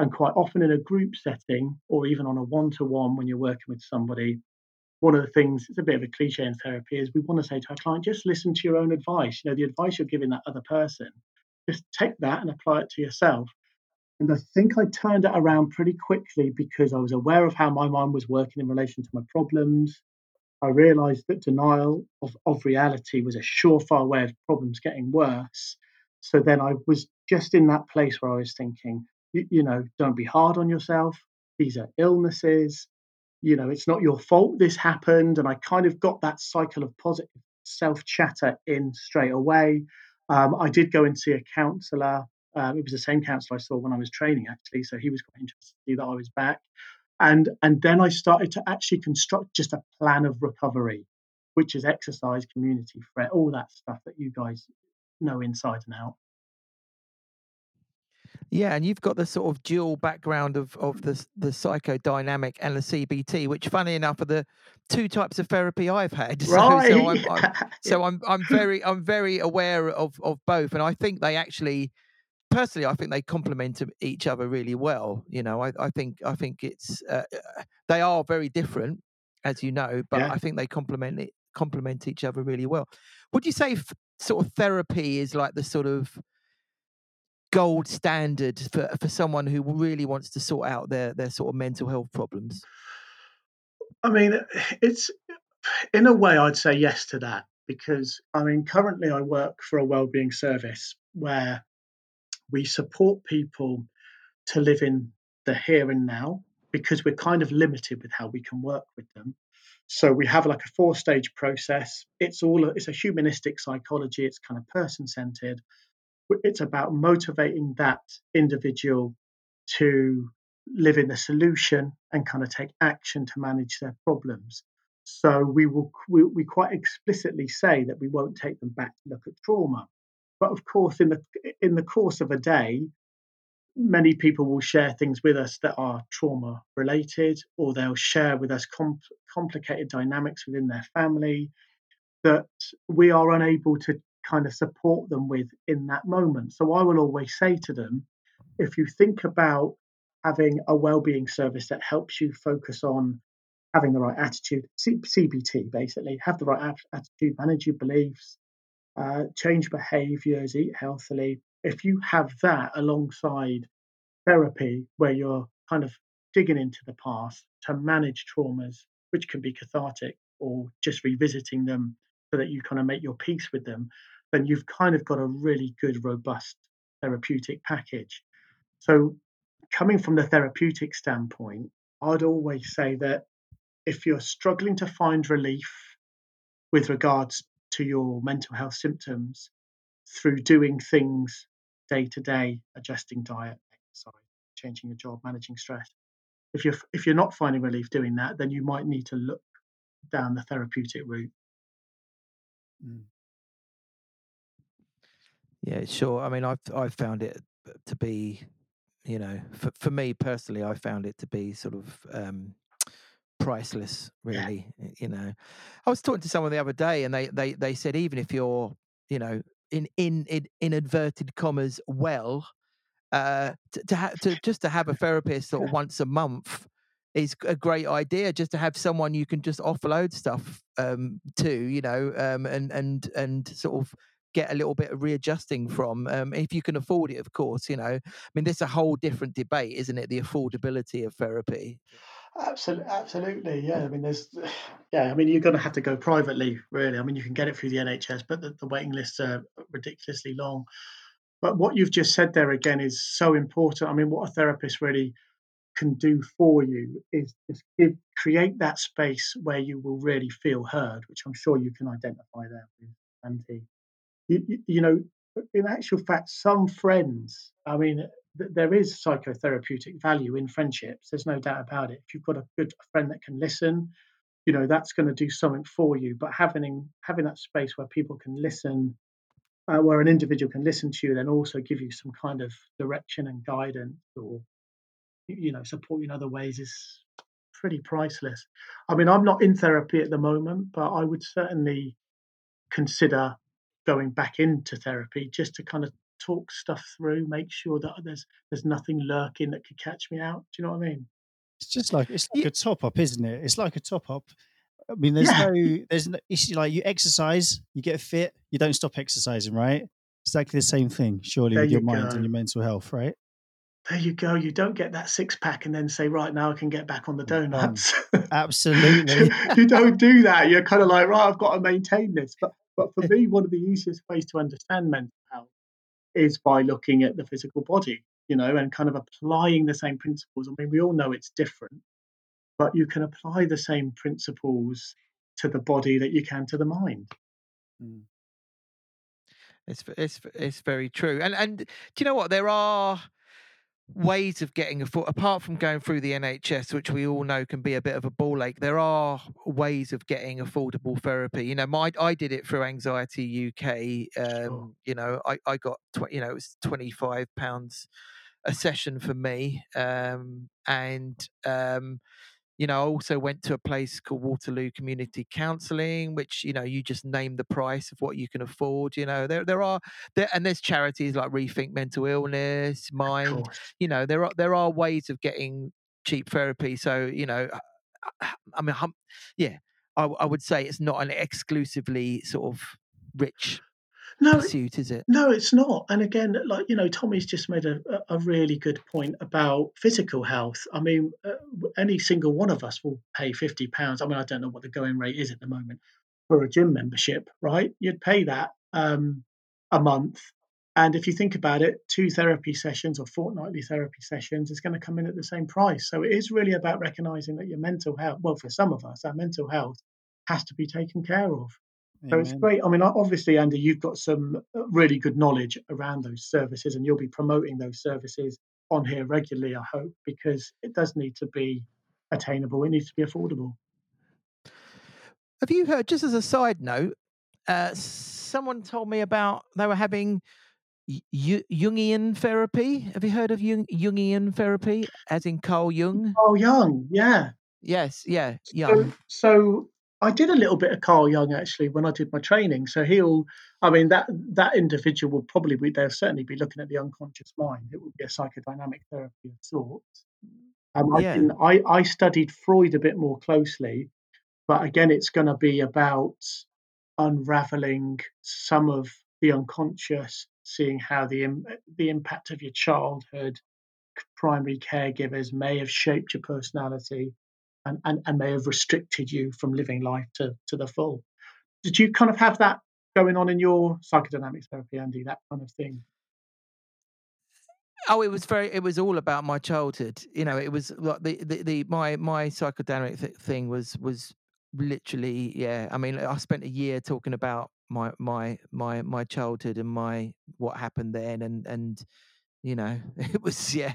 And quite often in a group setting, or even on a one-to-one when you're working with somebody, one of the things, it's a bit of a cliche in therapy, is we want to say to our client, just listen to your own advice. You know, the advice you're giving that other person, just take that and apply it to yourself. And I think I turned it around pretty quickly because I was aware of how my mind was working in relation to my problems. I realized that denial of, of reality was a surefire way of problems getting worse. So then I was just in that place where I was thinking, you, you know, don't be hard on yourself. These are illnesses. You know, it's not your fault this happened. And I kind of got that cycle of positive self chatter in straight away. Um, I did go and see a counselor um, it was the same counsellor I saw when I was training, actually. So he was quite interested to see that I was back. And, and then I started to actually construct just a plan of recovery, which is exercise, community, threat, all that stuff that you guys know inside and out. Yeah, and you've got the sort of dual background of of the the psychodynamic and the CBT, which, funny enough, are the two types of therapy I've had. (laughs) Right. So, so I'm, I'm (laughs) so I'm I'm very I'm very aware of of both, and I think they actually personally, I think they complement each other really well. You know, I, I think I think it's uh, uh, they are very different, as you know, but yeah. I think they complement it complement each other really well. Would you say f- sort of therapy is like the sort of gold standard for for someone who really wants to sort out their their sort of mental health problems? I mean, it's in a way I'd say yes to that because I mean currently I work for a well-being service where we support people to live in the here and now because we're kind of limited with how we can work with them. So we have like a four stage process. It's all it's a humanistic psychology. It's kind of person centered. It's about motivating that individual to live in the solution and kind of take action to manage their problems. So we will we, we quite explicitly say that we won't take them back to look at trauma. But of course, in the in the course of a day, many people will share things with us that are trauma related, or they'll share with us com- complicated dynamics within their family that we are unable to kind of support them with in that moment. So I will always say to them, if you think about having a well-being service that helps you focus on having the right attitude, C- CBT basically, have the right attitude, manage your beliefs, uh, change behaviors, eat healthily. If you have that alongside therapy, where you're kind of digging into the past to manage traumas, which can be cathartic, or just revisiting them so that you kind of make your peace with them, then you've kind of got a really good, robust therapeutic package. So, coming from the therapeutic standpoint, I'd always say that if you're struggling to find relief with regards to your mental health symptoms through doing things day to day, adjusting diet, exercise, changing your job, managing stress. If you're if you're not finding relief doing that, then you might need to look down the therapeutic route. Mm. Yeah, sure. I mean, I've I've found it to be you know, for for me personally, I found it to be sort of um, priceless. Really, y- you know, I was talking to someone the other day, and they they they said even if you're, you know, in in in, in inverted commas, well, uh, to to, ha- to just to have a therapist sort of (laughs) once a month is a great idea. Just to have someone you can just offload stuff um, to, you know, um, and and and sort of get a little bit of readjusting from um, if you can afford it of course you know i mean there's a whole different debate isn't it the affordability of therapy Absolutely, absolutely. Yeah, I mean, there's, (sighs) yeah, I mean, you're going to have to go privately, really. I mean, you can get it through the NHS, but the, the waiting lists are ridiculously long. But what you've just said there again is so important. I mean, what a therapist really can do for you is just give, create that space where you will really feel heard, which I'm sure you can identify there with Andy. You, you, know, in actual fact, some friends, I mean, there is psychotherapeutic value in friendships. There's no doubt about it. If you've got a good friend that can listen, you know, that's going to do something for you. But having having that space where people can listen, uh, where an individual can listen to you, then also give you some kind of direction and guidance, or you know, support you in other ways is pretty priceless. I mean, I'm not in therapy at the moment, but I would certainly consider going back into therapy just to kind of talk stuff through, make sure that there's there's nothing lurking that could catch me out. Do you know what I mean? It's just like it's like a top up, isn't it? It's like a top up. I mean, there's Yeah. (laughs) no, there's no. It's like you exercise, you get fit, you don't stop exercising, right? Exactly the same thing, surely, There with your you mind go. and your mental health, right? There you go. You don't get that six pack and then say, right now I can get back on the donuts. (laughs) Absolutely. you don't do that. You're kind of like, right, I've got to maintain this. But but for me, one of the easiest ways to understand mental health is by looking at the physical body, you know, and kind of applying the same principles. I mean, we all know it's different, but you can apply the same principles to the body that you can to the mind. Mm. It's it's it's very true. And and do you know what? There are ways of getting a foot apart from going through the NHS, which we all know can be a bit of a ball ache. There are ways of getting affordable therapy. You know, my I did it through Anxiety UK. Sure. Um, you know, I I got tw- you know it was twenty five pounds a session for me, um, and um, you know, I also went to a place called Waterloo Community Counselling, which you know, you just name the price of what you can afford. You know, there there are there and there's charities like Rethink Mental Illness, Mind. You know, there are there are ways of getting cheap therapy. So you know, I- I mean, hum, yeah, I would say it's not an exclusively sort of rich No, pursuit, is it? No, it's not. And again, like you know, Tommy's just made a, a really good point about physical health. I mean, uh, any single one of us will pay fifty pounds. I mean, I don't know what the going rate is at the moment for a gym membership, right? You'd pay that um, a month, and if you think about it, two therapy sessions or fortnightly therapy sessions is going to come in at the same price. So it is really about recognizing that your mental health, well, for some of us, our mental health has to be taken care of. So it's great. I mean, obviously, Andy, you've got some uh, really good knowledge around those services, and you'll be promoting those services on here regularly, I hope, because it does need to be attainable. It needs to be affordable. Have you heard? Just as a side note, uh, someone told me about they were having y- Jungian therapy. Have you heard of Jung- Jungian therapy, as in Carl Jung? Oh, Young, yeah. Yes, yeah, So, Young. so I did a little bit of Carl Jung actually when I did my training. So he'll, I mean, that that individual will probably be, they'll certainly be looking at the unconscious mind. It would be a psychodynamic therapy of sorts. Um, I, Yeah. didn't, I, I studied Freud a bit more closely, but again, it's going to be about unraveling some of the unconscious, seeing how the the impact of your childhood, primary caregivers may have shaped your personality, and, and, and may have restricted you from living life to, to the full. Did you kind of have that going on in your psychodynamic therapy, Andy? That kind of thing. Oh, it was very. It was all about my childhood. You know, it was like the the, the my my psychodynamic th- thing was was literally yeah. I mean, I spent a year talking about my my my my childhood and my what happened then, and and you know, (laughs) it was yeah,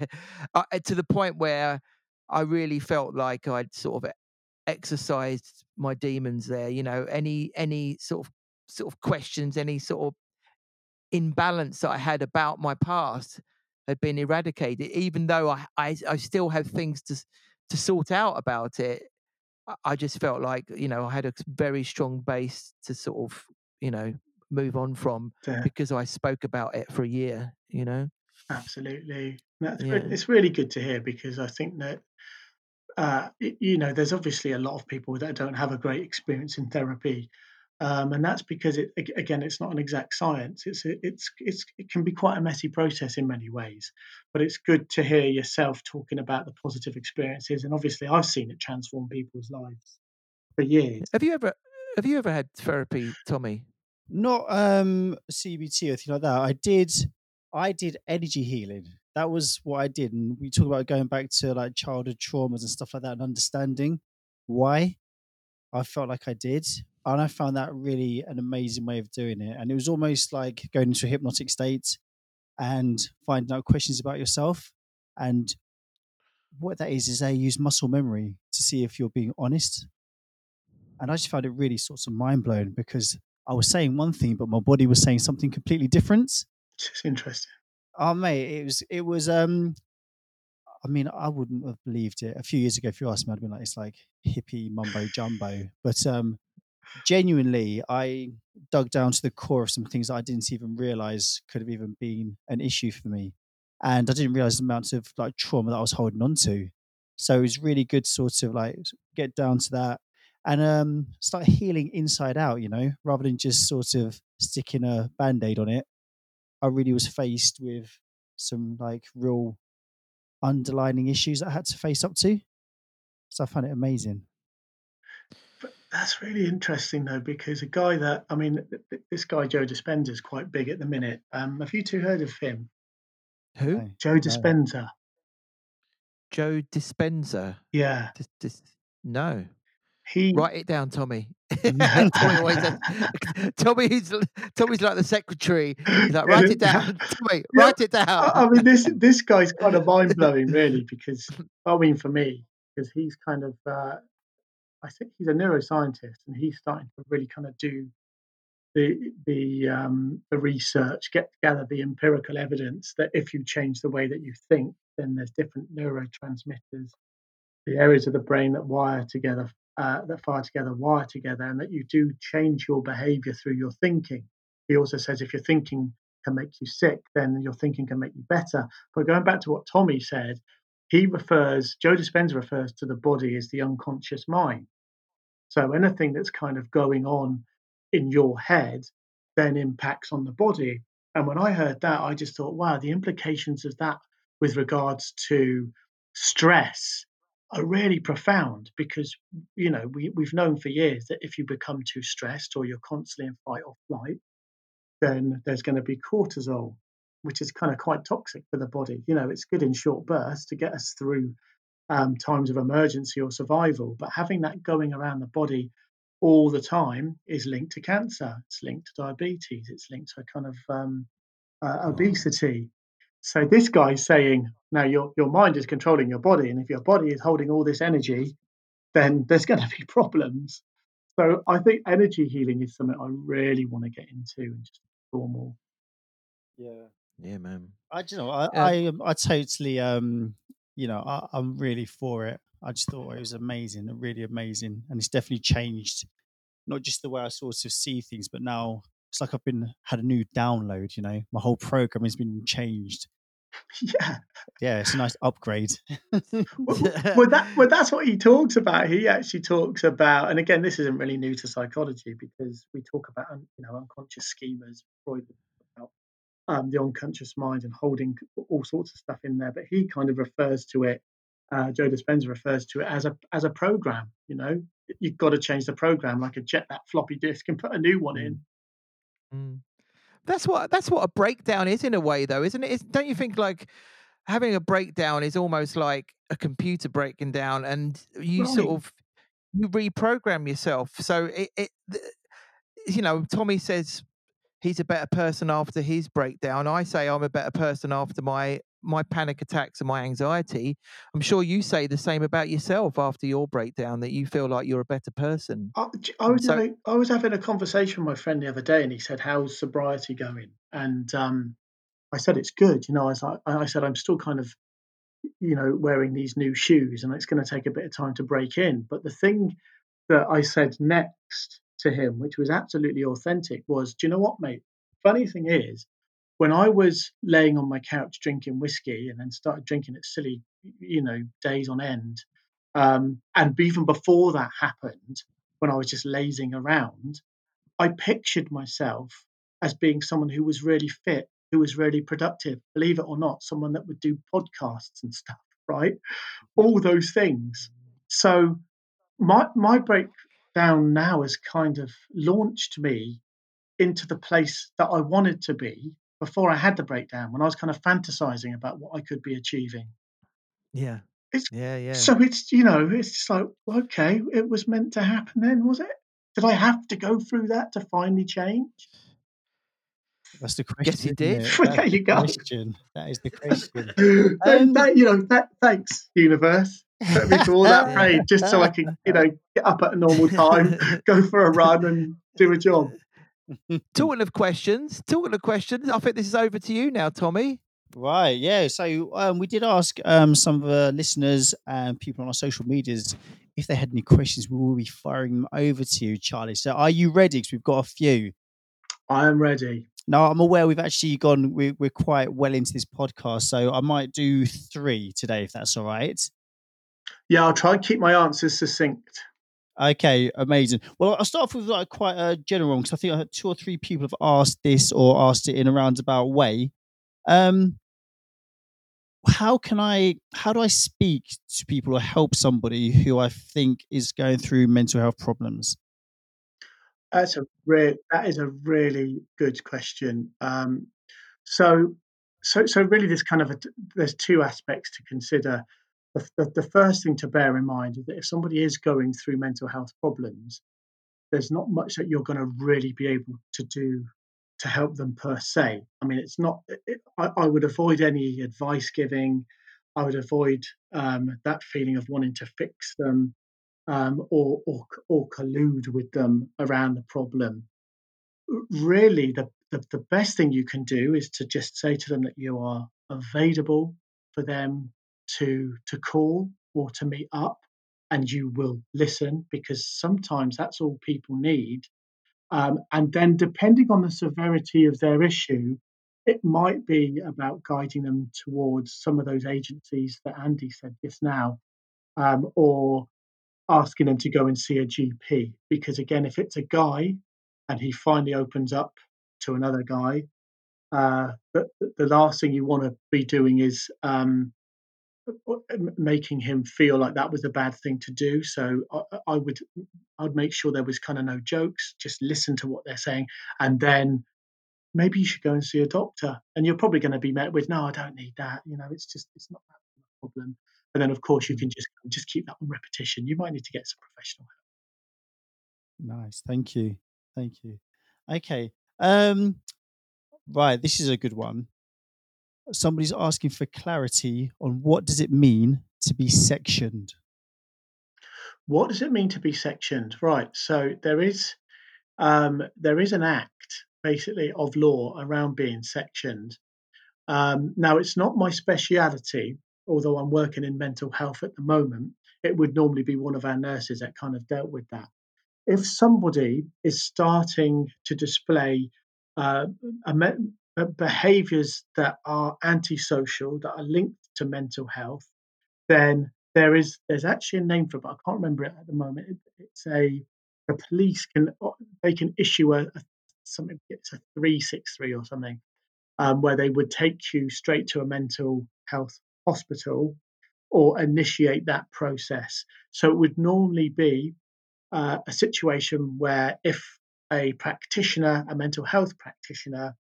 to the point where I really felt like I'd sort of exercised my demons there. You know, any any sort of sort of questions, any sort of imbalance that I had about my past had been eradicated, even though I I, I still have things to to sort out about it. I just felt like you know I had a very strong base to sort of you know move on from Yeah. because I spoke about it for a year. You know. Absolutely. That's re- it's really good to hear because I think that uh, y- you know there's obviously a lot of people that don't have a great experience in therapy, um, and that's because it again it's not an exact science. It's it's it's it can be quite a messy process in many ways, but it's good to hear yourself talking about the positive experiences, and obviously I've seen it transform people's lives for years. Have you ever have you ever had therapy, Tommy? Not um CBT or anything like that. I did I did energy healing. That was what I did. And we talk about going back to like childhood traumas and stuff like that and understanding why I felt like I did. And I found that really an amazing way of doing it. And it was almost like going into a hypnotic state and finding out questions about yourself. And what that is, is they use muscle memory to see if you're being honest. And I just found it really sort of mind blowing because I was saying one thing, but my body was saying something completely different. It's interesting. Oh mate, it was it was um I mean, I wouldn't have believed it. A few years ago, if you asked me, I'd been like, it's like hippie mumbo jumbo. But um genuinely, I dug down to the core of some things that I didn't even realize could have even been an issue for me. And I didn't realize the amount of like trauma that I was holding on to. So it was really good sort of like get down to that and um start healing inside out, you know, rather than just sort of sticking a band-aid on it. I really was faced with some like real underlining issues that I had to face up to. So I found it amazing. But that's really interesting though, because a guy that I mean, th- th- this guy Joe Dispenza is quite big at the minute. Um, have you two heard of him? Who? No. Joe Dispenza. Joe Dispenza. Yeah, Dis, dis, no. He. Write it down, Tommy. (laughs) (laughs) (laughs) Tommy always says, Tommy's Tommy's like the secretary. He's like, write it down. Tommy, Yeah, write it down. I, I mean, this this guy's kind of mind blowing, really, because I mean, for me, because he's kind of, uh, I think he's a neuroscientist, and he's starting to really kind of do the the um, the research, get gather the empirical evidence that if you change the way that you think, then there's different neurotransmitters, the areas of the brain that wire together, uh, that fire together, wire together, and that you do change your behavior through your thinking. He also says if your thinking can make you sick, then your thinking can make you better. But going back to what Tommy said, he refers, Joe Dispenza refers to the body as the unconscious mind. So anything that's kind of going on in your head then impacts on the body. And when I heard that, I just thought, wow, the implications of that with regards to stress are really profound because you know we, we've known for years that if you become too stressed or you're constantly in fight or flight then there's going to be cortisol which is kind of quite toxic for the body. You know it's good in short bursts to get us through um, times of emergency or survival but having that going around the body all the time is linked to cancer. It's linked to diabetes. It's linked to a kind of um, uh, obesity so this guy's saying, now your your mind is controlling your body, and if your body is holding all this energy, then there's going to be (laughs) problems. So I think energy healing is something I really want to get into and just explore more. Yeah. Yeah, man. I do you know I Yeah. I, um, I totally um you know I, I'm really for it. I just thought it was amazing, really amazing, and it's definitely changed not just the way I sort of see things, but now it's like I've been had a new download. You know, my whole program has been changed. (laughs) Yeah, Yeah, it's a nice upgrade. well, well, that well that's what he talks about. He actually talks about, and again, this isn't really new to psychology because we talk about you know unconscious schemas. Freud about um, the unconscious mind and holding all sorts of stuff in there, but he kind of refers to it. Uh, Joe Dispenza refers to it as a as a program. You know, you've got to change the program, like eject that floppy disk and put a new one in. Mm. That's what that's what a breakdown is in a way, though, isn't it? It's, don't you think like having a breakdown is almost like a computer breaking down, and you sort of you reprogram yourself. So it, it th- you know, Tommy says he's a better person after his breakdown. I say I'm a better person after my my panic attacks and my anxiety. I'm sure you say the same about yourself after your breakdown that you feel like you're a better person. I, I was so- having I was having a conversation with my friend the other day, and he said, "How's sobriety going?" And um, I said it's good. You know, I was like, I said I'm still kind of, you know, wearing these new shoes, and it's going to take a bit of time to break in. But the thing that I said next to him, which was absolutely authentic, was, "Do you know what, mate? Funny thing is, when I was laying on my couch drinking whiskey and then started drinking it silly, you know, days on end, um, and even before that happened, when I was just lazing around, I pictured myself as being someone who was really fit, who was really productive, believe it or not, someone that would do podcasts and stuff, right? All those things. So my my breakdown now has kind of launched me into the place that I wanted to be before I had the breakdown, when I was kind of fantasizing about what I could be achieving. Yeah. It's Yeah, yeah. so it's you know, it's just like, okay, it was meant to happen then, was it? Did I have to go through that to finally change? That's the question. Guess you did. Well, (laughs) That's there you the go. question. That is the question. (laughs) That- Um, that, you know, that thanks, universe. Put me through all that (laughs) pain just so I can, you know, get up at a normal time, go for a run and do a job. (laughs) talking of questions, talking of questions, I think this is over to you now, Tommy. Right, yeah. So um, we did ask um, some of the listeners and people on our social medias if they had any questions. We will be firing them over to you, Charlie. So are you ready? Because we've got a few. I am ready. Now I'm aware we've actually gone. We're, we're quite well into this podcast, so I might do three today, if that's all right. Yeah, I'll try and keep my answers succinct. Okay, amazing. Well, I'll start off with like quite a general because I think I had two or three people have asked this or asked it in a roundabout way. Um, how can I? How do I speak to people or help somebody who I think is going through mental health problems? That's a re- that is a really good question. Um, so, so, so really, there's kind of a, there's two aspects to consider. The, the, the first thing to bear in mind is that if somebody is going through mental health problems, there's not much that you're going to really be able to do to help them per se. I mean, it's not. It, I, I would avoid any advice giving. I would avoid um, that feeling of wanting to fix them um, or, or or collude with them around the problem. Really, the, the the best thing you can do is to just say to them that you are available for them to to call or to meet up, and you will listen because sometimes that's all people need. Um, and then, depending on the severity of their issue, it might be about guiding them towards some of those agencies that Andy said just now, um, or asking them to go and see a GP. Because again, if it's a guy and he finally opens up to another guy, uh, the, the last thing you want to be doing is um, making him feel like that was a bad thing to do. So I, I would I'd make sure there was kind of no jokes. Just listen to what they're saying, and then maybe you should go and see a doctor. And you're probably going to be met with, "No, I don't need that. You know, it's just it's not that problem." And then, of course, you can just just keep that on repetition. You might need to get some professional help. Nice, thank you, thank you. Okay, um, right. This is a good one. Somebody's asking for clarity on what does it mean to be sectioned. What does it mean to be sectioned? Right. So there is um, there is an act basically of law around being sectioned. Um, now it's not my speciality, although I'm working in mental health at the moment. It would normally be one of our nurses that kind of dealt with that. If somebody is starting to display uh, a me- behaviors that are antisocial, that are linked to mental health, then there is there's actually a name for it, but I can't remember it at the moment. It, it's a the police can they can issue a, a something it's a three six three or something um, where they would take you straight to a mental health hospital or initiate that process. So it would normally be uh, a situation where if a practitioner, a mental health practitioner,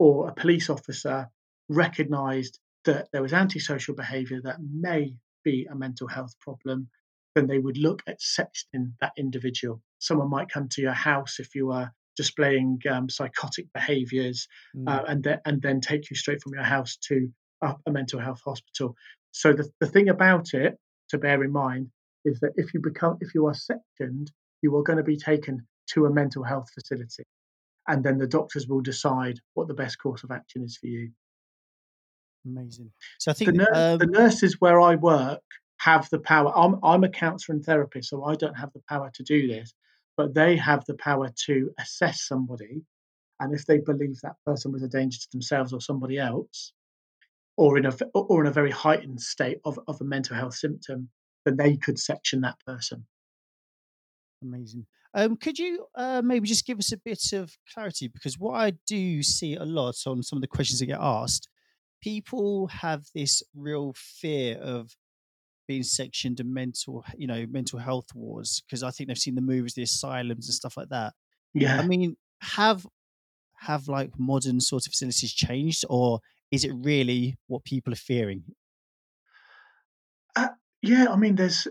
or a police officer recognized that there was antisocial behavior that may be a mental health problem, then they would look at sectioning that individual. Someone might come to your house if you are displaying um, psychotic behaviors uh, and, then and then take you straight from your house to a, a mental health hospital. So the, the thing about it to bear in mind is that if you become if you are sectioned, you are going to be taken to a mental health facility and then the doctors will decide what the best course of action is for you. Amazing. So I The, think, the um, nurses where I work have the power. I'm, I'm a counsellor and therapist, so I don't have the power to do this, but they have the power to assess somebody. And if they believe that person was a danger to themselves or somebody else, or in a or in a very heightened state of, of a mental health symptom, then they could section that person. Amazing. Um, could you uh, maybe just give us a bit of clarity? Because what I do see a lot on some of the questions that get asked, people have this real fear of being sectioned in mental, you know, mental health wards because I think they've seen the movies, the asylums and stuff like that. Yeah. I mean, have have like modern sort of facilities changed, or is it really what people are fearing? Uh, yeah, I mean, there's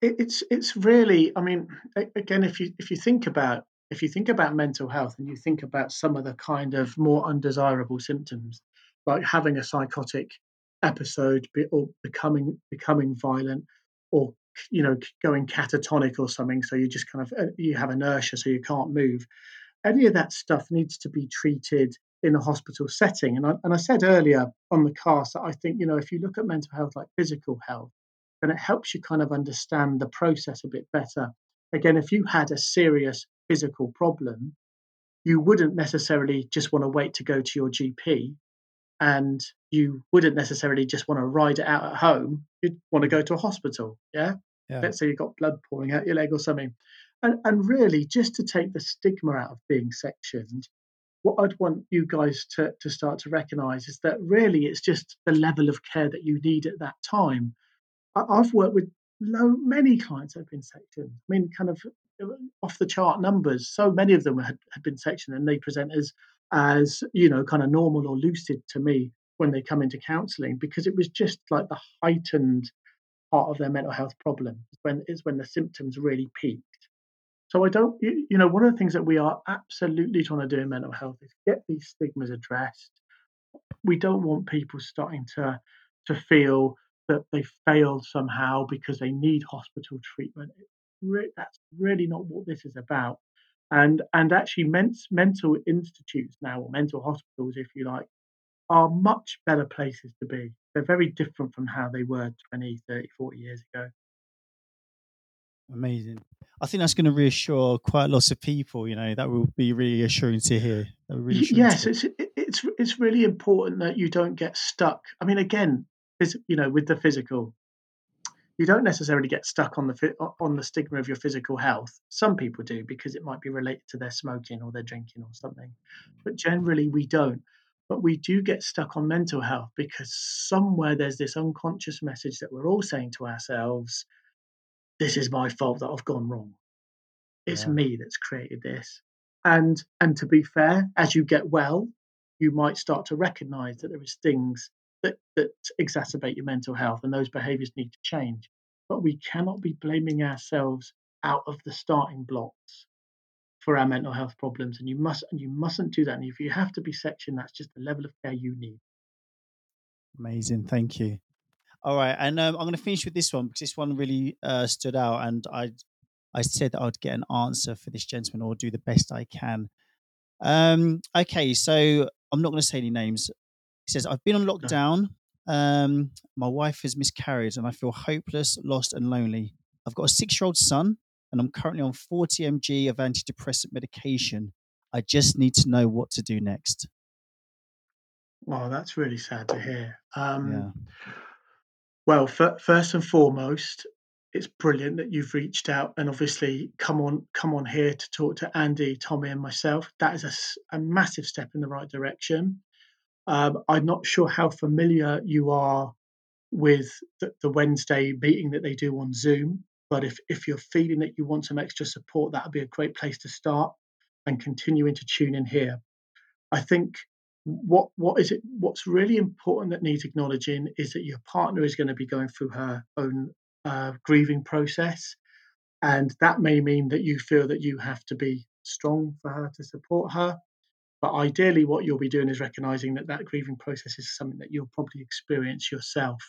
it, it's it's really. I mean, again, if you if you think about if you think about mental health and you think about some of the kind of more undesirable symptoms, like having a psychotic episode or becoming becoming violent, or you know going catatonic or something, so you just kind of uh, you have inertia, so you can't move any of that stuff needs to be treated in a hospital setting. And I, and I said earlier on the cast that I think, you know, if you look at mental health like physical health, then it helps you kind of understand the process a bit better. Again, if you had a serious physical problem, you wouldn't necessarily just want to wait to go to your GP and you wouldn't necessarily just want to ride it out at home. You'd want to go to a hospital. Yeah Yeah. let's say you've got blood pouring out your leg or something. And, and really, just to take the stigma out of being sectioned, what I'd want you guys to, to start to recognize is that really it's just the level of care that you need at that time. I've worked with low, many clients that have been sectioned. I mean, kind of uh, off the chart numbers. So many of them had, had been sectioned and they present as, as, you know, kind of normal or lucid to me when they come into counseling because it was just like the heightened part of their mental health problem is when is when the symptoms really peaked. So I don't, you, you know, one of the things that we are absolutely trying to do in mental health is get these stigmas addressed. We don't want people starting to to feel that they failed somehow because they need hospital treatment. Re- that's really not what this is about. And and actually, men- mental institutes now, or mental hospitals, if you like, are much better places to be. They're very different from how they were 20, 30, 40 years ago. Amazing. I think that's going to reassure quite lots of people. You know, that will be really assuring to hear. Really reassuring to Yes, hear. it's it's it's really important that you don't get stuck. I mean, again, you know, with the physical, you don't necessarily get stuck on the on the stigma of your physical health. Some people do because it might be related to their smoking or their drinking or something, but generally we don't. But we do get stuck on mental health because somewhere there's this unconscious message that we're all saying to ourselves, "This is my fault that I've gone wrong." it's Yeah. me that's created this and and to be fair as you get well you might start to recognize that there is things that that exacerbate your mental health and those behaviors need to change but we cannot be blaming ourselves out of the starting blocks for our mental health problems and you must and you mustn't do that and if you have to be sectioned that's just the level of care you need Amazing. Thank you. All right, and um, I'm going to finish with this one because this one really uh, stood out, and I I said that I'd get an answer for this gentleman or do the best I can. Um, okay, so I'm not going to say any names. He says I've been on lockdown. Um, my wife has miscarried, and I feel hopeless, lost, and lonely. I've got a six-year-old son, and I'm currently on 40 mg of antidepressant medication. I just need to know what to do next. well that's really sad to hear um Yeah. Well, fir- first and foremost, it's brilliant that you've reached out and obviously come on come on here to talk to Andy, Tommy, and myself. That is a massive step in the right direction. Um, I'm not sure how familiar you are with the, the Wednesday meeting that they do on Zoom, but if if you're feeling that you want some extra support, that would be a great place to start and continuing to tune in here. I think what what is it what's really important that needs acknowledging is that your partner is going to be going through her own uh, grieving process and that may mean that you feel that you have to be strong for her to support her but ideally what you'll be doing is recognizing that that grieving process is something that you'll probably experience yourself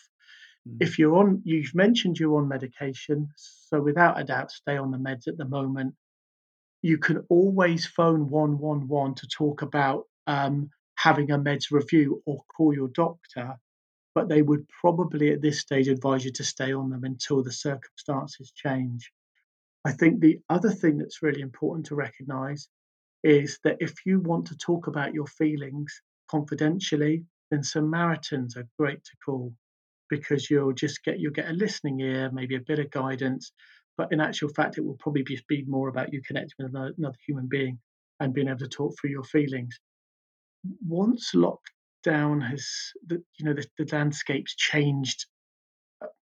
Mm. if you're on you've mentioned you're on medication so without a doubt stay on the meds at the moment you can always phone 111 to talk about um, having a meds review or call your doctor, but they would probably at this stage advise you to stay on them until the circumstances change. I think the other thing that's really important to recognize is that if you want to talk about your feelings confidentially, then Samaritans are great to call because you'll just get you'll get a listening ear, maybe a bit of guidance, but in actual fact, it will probably be, be more about you connecting with another, another human being and being able to talk through your feelings. Once lockdown has, the, you know, the, the landscape's changed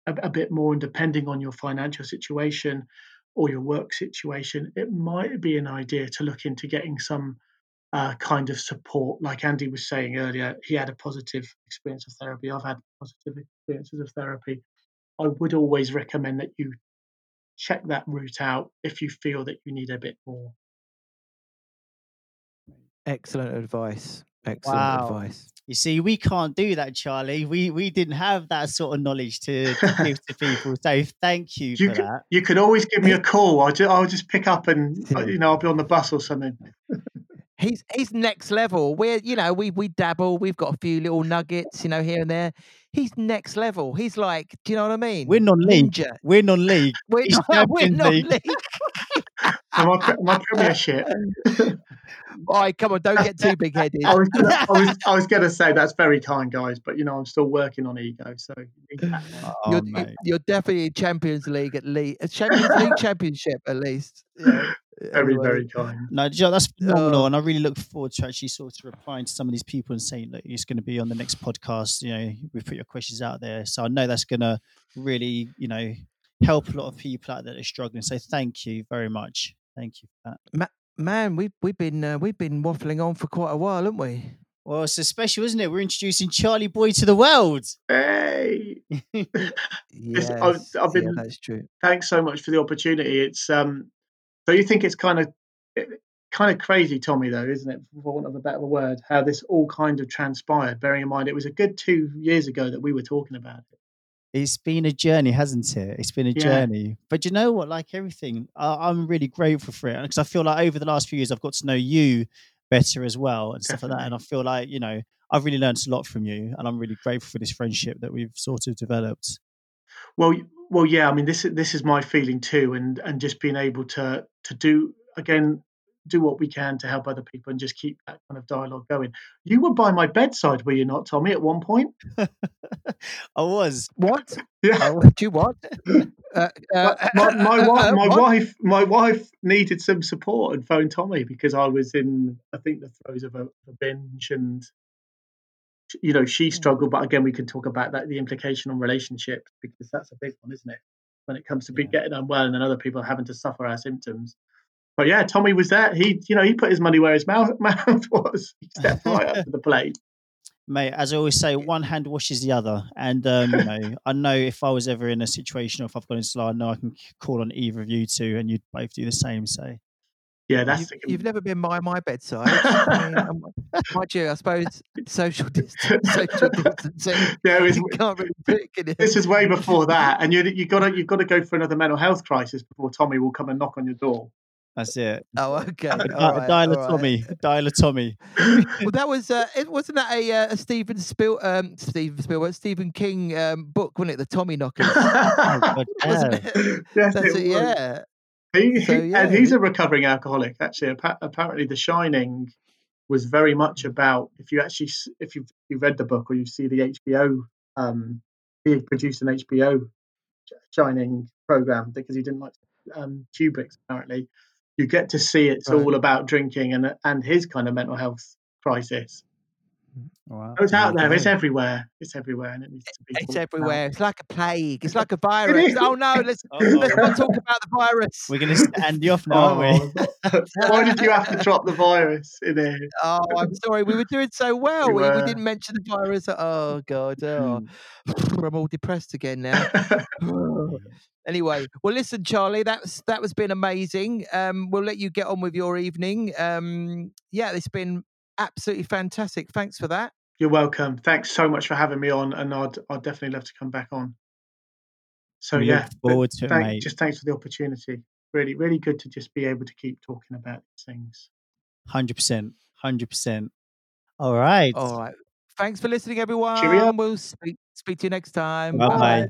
a, a bit more, and depending on your financial situation or your work situation, it might be an idea to look into getting some uh, kind of support. Like Andy was saying earlier, he had a positive experience of therapy. I've had positive experiences of therapy. I would always recommend that you check that route out if you feel that you need a bit more. Excellent advice. Excellent Wow. advice. You see, we can't do that, Charlie. We we didn't have that sort of knowledge to, to give to people. So thank you, You for can, that. you can always give me a call. I'll just, I'll just pick up and (laughs) uh, you know I'll be on the bus or something. He's he's next level. We're you know we we dabble. We've got a few little nuggets, you know, here and there. He's next level. He's like, do you know what I mean? We're non-league. Ninja. We're non-league. We're He's not, (laughs) we're Champions not League. league. So my, pre- my premiership. (laughs) All right, come on, don't get too big (laughs) headed. I was, gonna, I was (laughs) was going to say that's very kind, guys, but you know I'm still working on ego, so oh, you're, mate. you're definitely in Champions League at least. Uh, Champions League championship at least. (laughs) Yeah, very anyway. very kind. No, do you that's phenomenal, Oh. and I really look forward to actually sort of replying to some of these people and saying that it's going to be on the next podcast. You know, we put your questions out there, so I know that's going to really, you know, help a lot of people out there that are struggling. So thank you very much. Thank you for that. Man, we've we've been uh, we've been waffling on for quite a while, haven't we? Well, it's a special, isn't it? We're introducing Charlie Boy to the world. Hey, (laughs) Yes, I've- I've yeah, that's true. thanks so much for the opportunity. It's um, so you think it's kind of kind of crazy, Tommy, though, isn't it? For want of a better word, how this all kind of transpired. Bearing in mind, it was a good two years ago that we were talking about it. It's been a journey, hasn't it? It's been a Yeah. journey. But you know what? Like everything, I, I'm really grateful for it because I feel like over the last few years, I've got to know you better as well and stuff like that. And I feel like, you know, I've really learned a lot from you and I'm really grateful for this friendship that we've sort of developed. Well, well, yeah. I mean, this this is my feeling too, and and just being able to to do again, do what we can to help other people and just keep that kind of dialogue going. You were by my bedside, were you not, Tommy? At one point, (laughs) I was. What? (laughs) yeah. Do you what? (laughs) Uh, uh, my, my, wife, my wife, my wife needed some support and phoned Tommy because I was in, I think, the throes of a, a binge, and you know, she struggled. But again, we can talk about that, the implication on relationships because that's a big one, isn't it? When it comes to be Yeah. getting unwell and then other people having to suffer our symptoms. But yeah, Tommy was there. He, you know, he put his money where his mouth, (laughs) mouth was. He stepped right up to the plate. (laughs) Mate, as I always say, one hand washes the other. And, um, you know, I know if I was ever in a situation or if I've got into I know I can call on either of you two and you'd both do the same. So, Yeah, that's You've, the, you've never been by my bedside. (laughs) I mean, mind you, I suppose social distance, social distancing. yeah. It was, can't really do it, this is way before that, and you you got to you've got to go for another mental health crisis before Tommy will come and knock on your door. That's it. Oh, okay. A, all di- a right, dial of all right. Tommy. A dial of Tommy. (laughs) Well, that was uh, it wasn't that a, uh, a Stephen Spiel um Stephen Spielberg Stephen King um book, wasn't it? The Tommy Knockers. (laughs) Oh, (laughs) wasn't yeah. it? yes, That's it it, yeah. He, So, yeah, and he's a recovering alcoholic. Actually, Appa- apparently, The Shining was very much about if you actually if you've, you've read the book or you see the HBO. Um, he produced an HBO Shining program because he didn't like um, Kubrick's. Apparently, you get to see it's Right. all about drinking and and his kind of mental health crisis. Wow. It's out there. It's everywhere. It's everywhere, and it needs to be. It's talked about. everywhere. It's like a plague. It's like a (laughs) virus. Oh no, let's Uh-oh. (laughs) let's not talk about the virus. We're going to set you off now, aren't we? Oh, (laughs) why did you have to drop the virus in here? Oh, I'm sorry. We were doing so well. We, we were. didn't mention the virus. Oh God. Oh, Mm. (sighs) I'm all depressed again now. (sighs) anyway, well, listen, Charlie, that's that was been amazing. Um, we'll let you get on with your evening. Um, yeah, it's been absolutely fantastic. Thanks for that. You're welcome. Thanks so much for having me on, and I'd I'd definitely love to come back on. So We yeah, look forward to it, thank- mate. just thanks for the opportunity. Really, really good to just be able to keep talking about these things. Hundred percent, hundred percent. All right. All right. Thanks for listening, everyone. Cheerio. We'll speak speak to you next time. Bye-bye. Bye.